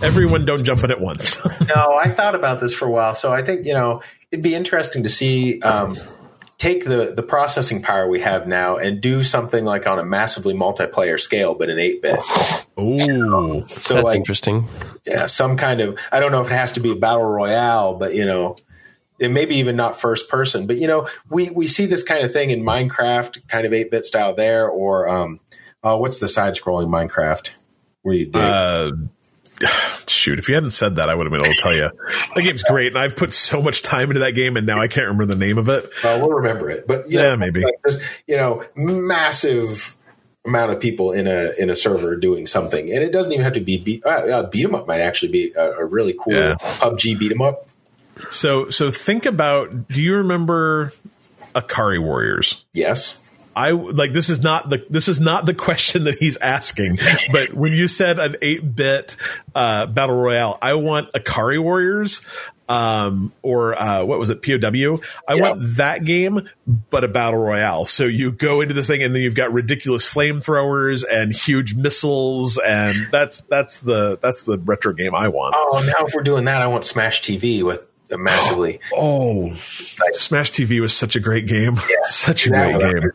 Everyone, don't jump in at once. no, I thought about this for a while, so I think you know it'd be interesting to see um, take the the processing power we have now and do something like on a massively multiplayer scale, but in eight bit. Ooh, So That's like interesting. yeah, some kind of I don't know if it has to be a battle royale, but you know, it maybe even not first person. But you know, we we see this kind of thing in Minecraft, kind of eight bit style there, or um, oh, what's the side scrolling Minecraft where you dig? uh, shoot! If you hadn't said that, I would have been able to tell you. That game's great, and I've put so much time into that game, and now I can't remember the name of it. well, we'll remember it, but Yeah, know, maybe. like there's you know massive amount of people in a in a server doing something, and it doesn't even have to be beat. Uh, uh, beat 'em up might actually be a, a really cool Yeah. PUBG beat 'em up. So, so think about. Do you remember Ikari Warriors? Yes. I like this is not the this is not the question that he's asking. But when you said an eight bit uh, battle royale, I want Ikari Warriors, um, or uh, what was it, POW? I Yeah. want that game, but a battle royale. So you go into this thing, and then you've got ridiculous flamethrowers and huge missiles, and that's that's the that's the retro game I want. Oh, now if we're doing that, I want Smash TV with massively. Oh, Smash TV was such a great game, such a great game.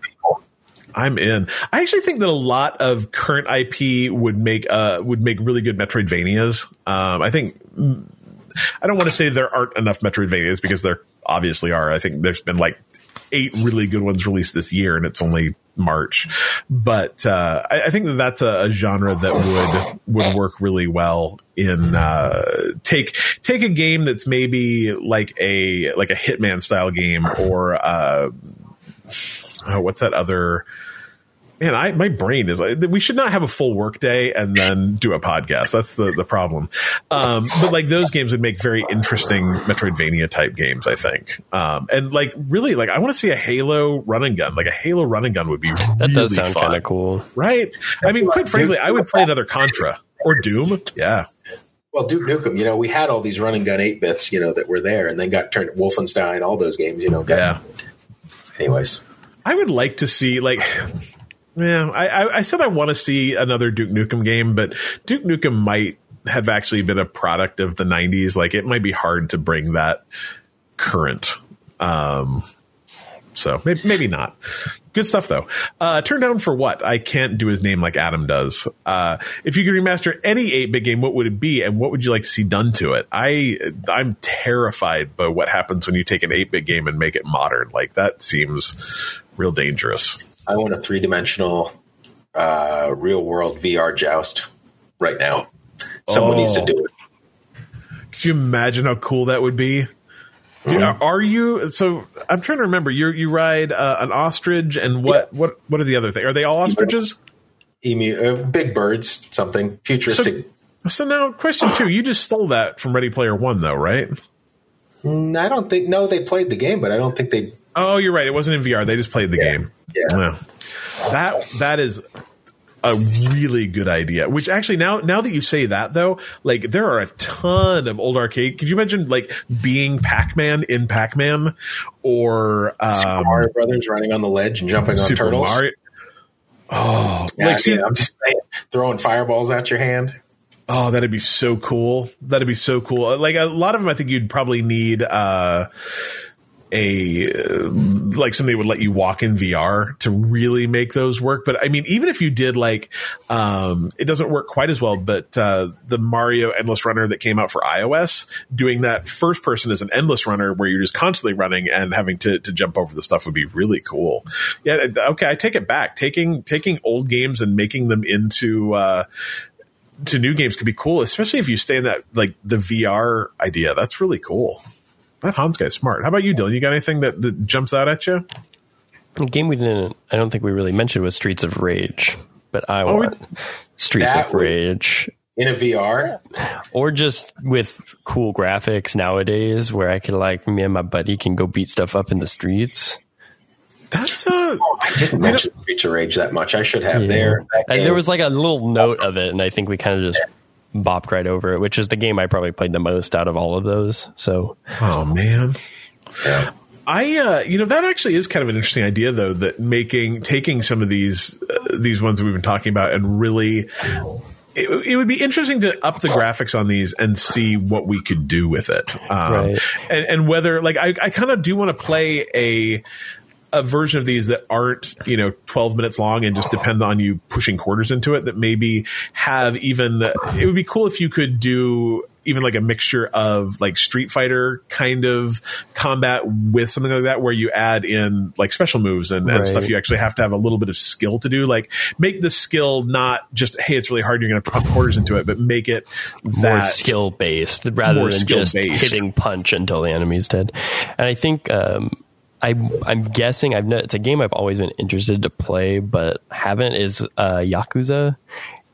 I'm in. I actually think that a lot of current IP would make uh would make really good Metroidvanias. Um, I think I don't want to say there aren't enough Metroidvanias because there obviously are. I think there's been like eight really good ones released this year, and it's only March. But uh, I, I think that that's a, a genre that would would work really well in uh, take take a game that's maybe like a like a Hitman style game or uh, oh, what's that other man i my brain is like we should not have a full work day and then do a podcast. That's the the problem. Um but like those games would make very interesting metroidvania type games i think. Um and like really like i want to see a halo run and gun. Like a halo run and gun would be That really does sound kind of cool. right? I mean quite frankly i would play another contra or doom. Yeah. Well, Duke Nukem, you know, we had all these run and gun eight bits, you know, that were there, and then got turned Wolfenstein, all those games, you know. Got, yeah. Anyways, I would like to see like. Yeah, I, I, I said I want to see another Duke Nukem game, but Duke Nukem might have actually been a product of the '90s. Like, it might be hard to bring that current. Um, so maybe, maybe not. Good stuff though. Uh, turn down for what? I can't do his name like Adam does. Uh, if you could remaster any 8-bit game, what would it be, and what would you like to see done to it? I I'm terrified by what happens when you take an 8-bit game and make it modern. Like that seems real dangerous. I want a three dimensional, uh, real world VR joust right now. Someone needs to Oh. do it. Could you imagine how cool that would be? Do you- are you? So I'm trying to remember. You you ride uh, an ostrich, and what what what are the other things? Are they all ostriches? Emu, uh, big birds, something futuristic. So now, question two. You just stole that from Ready Player One, though, right? Mm, I don't think. No, they played the game, but I don't think they. Oh, you're right. It wasn't in VR. They just played the game. Yeah. That that is a really good idea. Which actually now now that you say that though, like there are a ton of old arcade. Could you imagine like being Pac Man in Pac Man or um, Mario Brothers running on the ledge and jumping on Super turtles. Mario? Oh, Yeah, like see, I'm just saying, throwing fireballs out your hand. oh, that'd be so cool. That'd be so cool. Like a lot of them, I think you'd probably need uh, a uh, like somebody would let you walk in VR to really make those work. But I mean, even if you did like, um, it doesn't work quite as well. But uh, the Mario Endless Runner that came out for iOS, doing that first person as an endless runner where you're just constantly running and having to to jump over the stuff would be really cool. Yeah, okay, I take it back. Taking taking old games and making them into uh, to new games could be cool, especially if you stay in that like the VR idea. That's really cool. That Hans guy's smart. How about you, Dylan? You got anything that, that jumps out at you? A game we didn't, I don't think we really mentioned was Streets of Rage, but I Oh, we- want Street of Rage. In a VR, Or just with cool graphics nowadays where I could like, me and my buddy can go beat stuff up in the streets. That's a oh, I didn't mention Streets of Rage that much. I should have. There, And there was like a little note of it, and I think we kind of just bopped right over it, which is the game I probably played the most out of all of those. So, oh man. Yeah. I, uh, you know, that actually is kind of an interesting idea, though. That making taking some of these uh, these ones that we've been talking about and really, it, it, would be interesting to up the graphics on these and see what we could do with it, um, right. and, and whether like I, I kind of do want to play a a version of these that aren't you know 12 minutes long and just depend on you pushing quarters into it that maybe have even it would be cool if you could do even like a mixture of like Street Fighter kind of combat with something like that, where you add in like special moves and, right. and stuff you actually have to have a little bit of skill to do. Like make the skill not just, hey, it's really hard, you're going to pump quarters into it, but make it more skill based rather than just hitting punch until the enemy's dead. And I think, um, I, I'm guessing I've it's a game I've always been interested to play, but haven't is uh, Yakuza,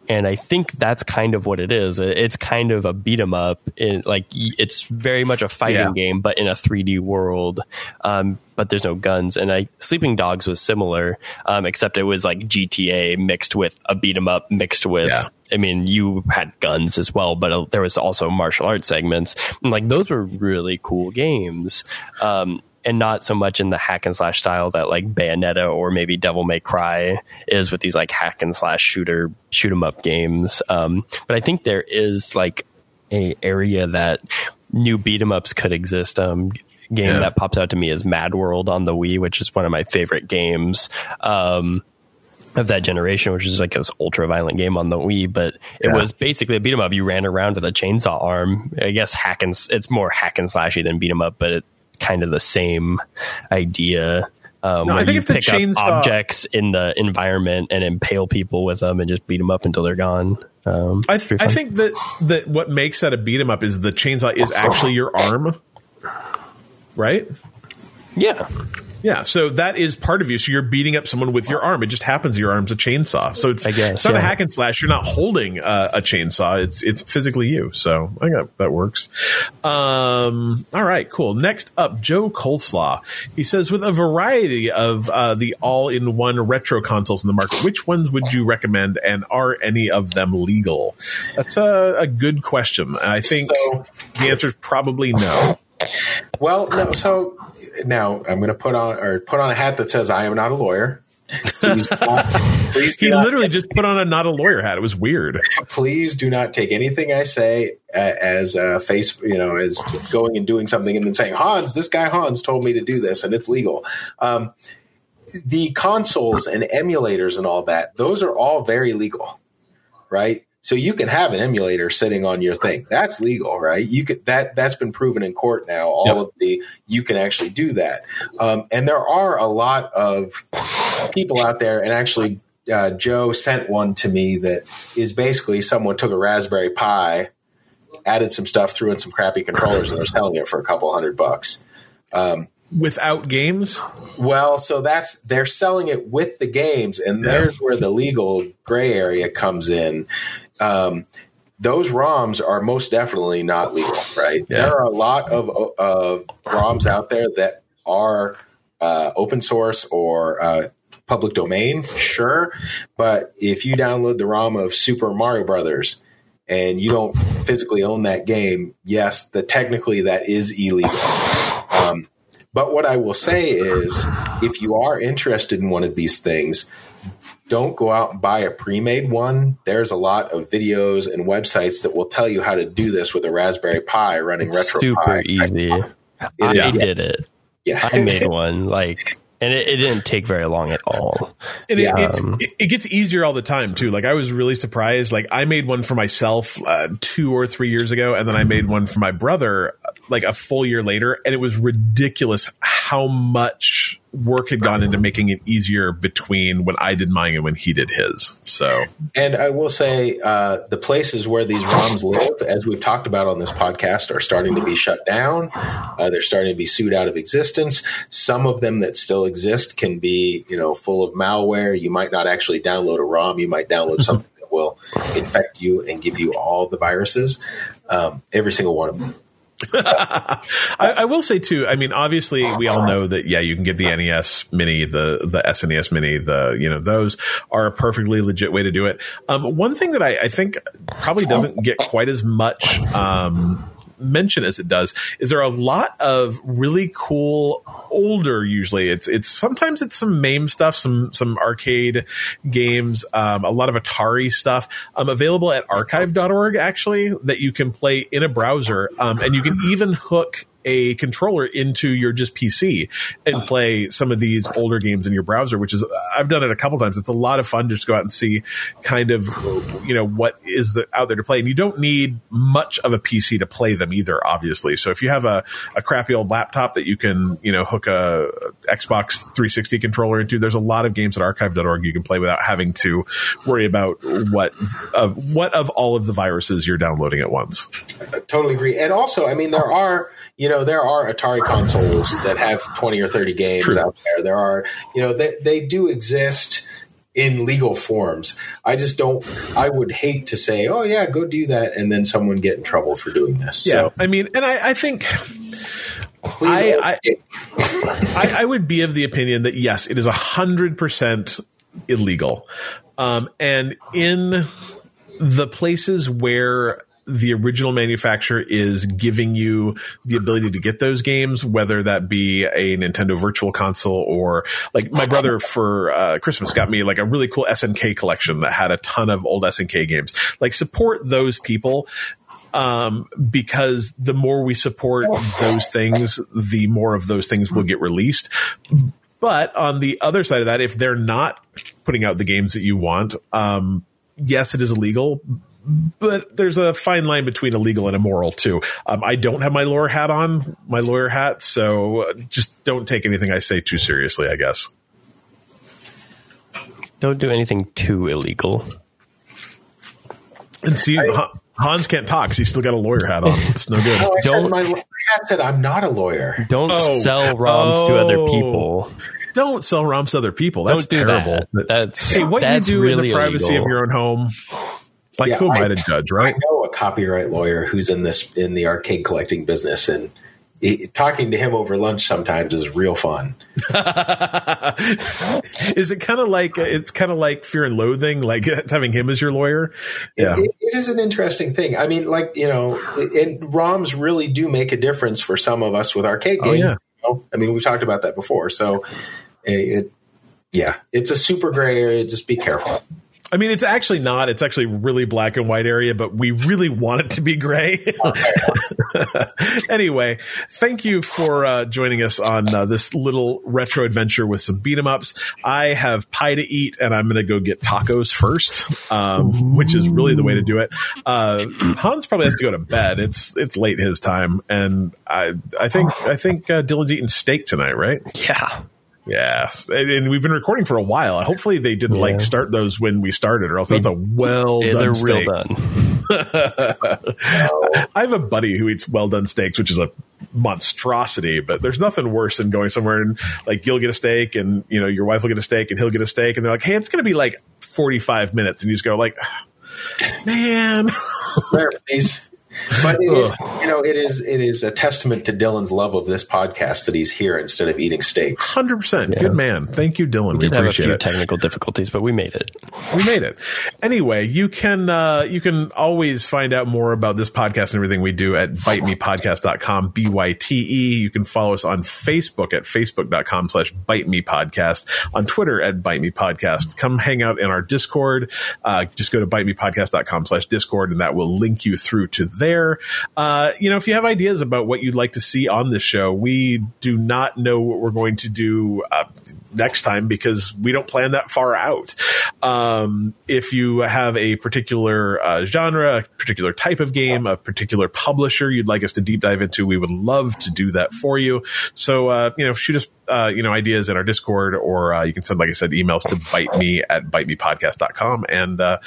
and I think that's kind of what it is. It's kind of a beat 'em up. In like it's very much a fighting yeah. game, but in a 3D world. Um, but there's no guns. And I Sleeping Dogs was similar, um, except it was like GTA mixed with a beat 'em up mixed with. Yeah. I mean, you had guns as well, but uh, there was also martial arts segments. And like those were really cool games. Um, and not so much in the hack and slash style that like Bayonetta or maybe Devil May Cry is with these like hack and slash shooter shoot 'em up games. Um, but I think there is like a area that new beat 'em ups could exist. Um, game yeah. that pops out to me is MadWorld on the Wii, which is one of my favorite games. Um, of that generation, which is like this ultra violent game on the Wii, but it yeah. was basically a beat 'em up. You ran around with a chainsaw arm. I guess hack and it's more hack and slashy than beat 'em up, but it, kind of the same idea. Um, no, I think if pick the chainsaw- objects in the environment and impale people with them and just beat them up until they're gone. Um, I, th- I think that that what makes that a beat 'em up is the chainsaw is actually your arm, right? Yeah, yeah, so that is part of you. So you're beating up someone with your arm. It just happens your arm's a chainsaw. So it's, guess, it's not yeah. a hack and slash. You're not holding a, a, chainsaw. It's it's physically you. So I got that works. Um, all right, cool. Next up, Joe Coleslaw. He says, with a variety of uh, the all-in-one retro consoles in the market, which ones would you recommend, and are any of them legal? That's a, a good question. I think so, the answer is probably no. Well, no. So now I'm going to put on or put on a hat that says I am not a lawyer. Please, please he literally just put on a not a lawyer hat. It was weird. Please do not take anything I say uh, as a face, you know, as going and doing something and then saying Hans, this guy Hans told me to do this and it's legal. Um, the consoles and emulators and all that; those are all very legal, right? So you can have an emulator sitting on your thing. That's legal, right? You could that that's been proven in court now. All yep. of the you can actually do that. Um, and there are a lot of people out there, and actually uh, Joe sent one to me that is basically someone took a Raspberry Pi, added some stuff, threw in some crappy controllers, and they're selling it for a couple hundred bucks. Um, without games? Well, so that's they're selling it with the games, and yeah. there's where the legal gray area comes in um, those ROMs are most definitely not legal, right? Yeah. There are a lot of, of ROMs out there that are uh, open source or uh, public domain, sure. But if you download the ROM of Super Mario Brothers and you don't physically own that game, yes, the technically that is illegal. Um, but what I will say is, if you are interested in one of these things, don't go out and buy a pre-made one. There's a lot of videos and websites that will tell you how to do this with a Raspberry Pi running it's Retro Super Pi. easy. I, did it. Yeah, I made one. Like and it, it, didn't take very long at all. And yeah. it, um, it, gets easier all the time too. Like I was really surprised. Like I made one for myself uh, two or three years ago, and then I made one for my brother like a full year later, and it was ridiculous how much work had gone into making it easier between when I did mine and when he did his. So, and I will say, uh, the places where these ROMs live, as we've talked about on this podcast, are starting to be shut down. Uh, they're starting to be sued out of existence. Some of them that still exist can be, you know, full of malware. You might not actually download a ROM. You might download something that will infect you and give you all the viruses. Um, every single one of them. I, I, will say too. I mean, obviously, we all know that. Yeah, you can get the NES Mini, the the SNES Mini, the you know those are a perfectly legit way to do it. Um, one thing that I, I, think probably doesn't get quite as much. Um, mention as it does is there a lot of really cool older usually? It's it's sometimes it's some MAME stuff some some arcade games um, a lot of atari stuff um, available at archive.org actually that you can play in a browser um, and you can even hook a controller into your just PC and play some of these older games in your browser, which is I've done it a couple times. It's a lot of fun to just go out and see kind of you know what is the, out there to play, and you don't need much of a PC to play them either, obviously. So if you have a, a crappy old laptop that you can you know hook a Xbox 360 controller into, there's a lot of games at archive.org you can play without having to worry about what of what of all of the viruses you're downloading at once. I totally agree, and also I mean there are you know, there are Atari consoles that have 20 or 30 games True. out there. There are, you know, they, they do exist in legal forms. I just don't, I would hate to say, oh, yeah, go do that. And then someone get in trouble for doing this. Yeah. So, I mean, and I, I think. I, I, I, would be of the opinion that yes, it is a hundred percent illegal, um, and in the places where the original manufacturer is giving you the ability to get those games, whether that be a Nintendo Virtual Console or like my brother for uh, Christmas got me like a really cool SNK collection that had a ton of old SNK games. Like support those people um, because the more we support those things, the more of those things will get released. But on the other side of that, if they're not putting out the games that you want, um, yes, it is illegal, but there's a fine line between illegal and immoral too. Um, I don't have my lawyer hat on, my lawyer hat, so just don't take anything I say too seriously. I guess. Don't do anything too illegal. And see, I, Hans can't talk. Cause he's still got a lawyer hat on. It's no good. Oh, don't. my hat said I'm not a lawyer. Don't oh, sell ROMs oh. to other oh. people don't sell ROMs to other people. That's do terrible. That. That's hey, what that's you do really in the privacy illegal. of your own home, like yeah, who am I, I to judge, right? I know a copyright lawyer who's in this in the arcade collecting business, and it, talking to him over lunch sometimes is real fun. is it kind of like it's kind of like Fear and Loathing, like having him as your lawyer? Yeah, it, it is an interesting thing. I mean, like you know, and ROMs really do make a difference for some of us with arcade oh, games. Oh, yeah. You know? I mean, we've talked about that before, so eh, it, yeah, it's a super gray area. Just be careful. I mean, it's actually not. It's actually really black and white area, but we really want it to be gray. anyway, thank you for uh, joining us on uh, this little retro adventure with some beat 'em ups. I have pie to eat, and I'm going to go get tacos first, um, which is really the way to do it. Uh, Hans probably has to go to bed. It's it's late his time, and I I think I think uh, Dylan's eating steak tonight, right? Yeah. Yes, and we've been recording for a while. Hopefully, they didn't yeah. like start those when we started, or else that's a well yeah, done they're steak. Real done. I have a buddy who eats well done steaks, which is a monstrosity. But there's nothing worse than going somewhere and like you'll get a steak, and you know your wife will get a steak, and he'll get a steak, and they're like, "Hey, it's going to be like 45 minutes," and you just go like, ah, "Man." but it is, you know, it is it is a testament to Dylan's love of this podcast that he's here instead of eating steaks. Hundred yeah. percent, good man. Thank you, Dylan. We, we appreciate have a few it. Technical difficulties, but we made it. We made it. Anyway, you can uh, you can always find out more about this podcast and everything we do at bytemepodcast.com. B y t e. You can follow us on Facebook at facebook.com slash bite me podcast. On Twitter at bite me podcast. Come hang out in our Discord. Uh, just go to bytemepodcast.com slash Discord, and that will link you through to there there. Uh, you know, if you have ideas about what you'd like to see on this show, we do not know what we're going to do uh, next time because we don't plan that far out. Um, if you have a particular uh, genre, a particular type of game, a particular publisher you'd like us to deep dive into, we would love to do that for you. So, uh, you know, shoot us uh, you know, ideas in our Discord, or uh, you can send, like I said, emails to bite me at bite bytemepodcast.com. And, uh,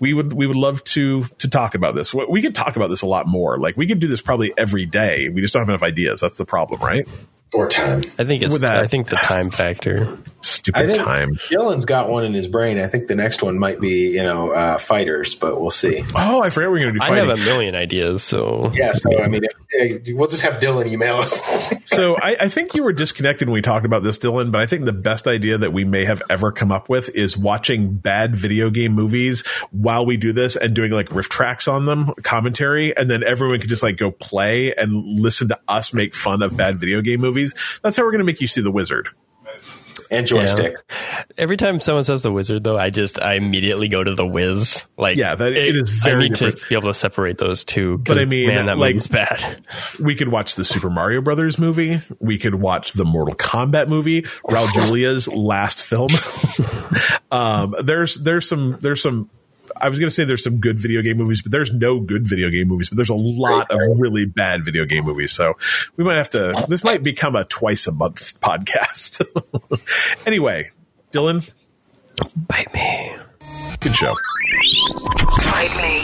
we would we would love to to talk about this. We could talk about this a lot more. Like we could do this probably every day. We just don't have enough ideas. That's the problem, right? Or time. I think it's. That, I think the time factor. Stupid time. Dylan's got one in his brain. I think the next one might be, you know, uh, fighters, but we'll see. Oh, I forgot we are going to do. Fighting. I have a million ideas, so yeah. So I mean, if, we'll just have Dylan email us. so I, I, think you were disconnected when we talked about this, Dylan. But I think the best idea that we may have ever come up with is watching bad video game movies while we do this and doing like riff tracks on them, commentary, and then everyone could just like go play and listen to us make fun of bad video game movies. That's how we're going to make you see the wizard and joystick. Yeah. Every time someone says the wizard, though, I just I immediately go to the whiz. Like, yeah, that, it, it is very. I need different. to be able to separate those two. But I mean, man, that like, movie's bad. We could watch the Super Mario Brothers movie. We could watch the Mortal Kombat movie. Raul Julia's last film. um, there's there's some there's some I was going to say there's some good video game movies, but there's no good video game movies, but there's a lot of really bad video game movies. So we might have to, this might become a twice a month podcast. anyway, Dylan. Bite me. Good show. Bite me.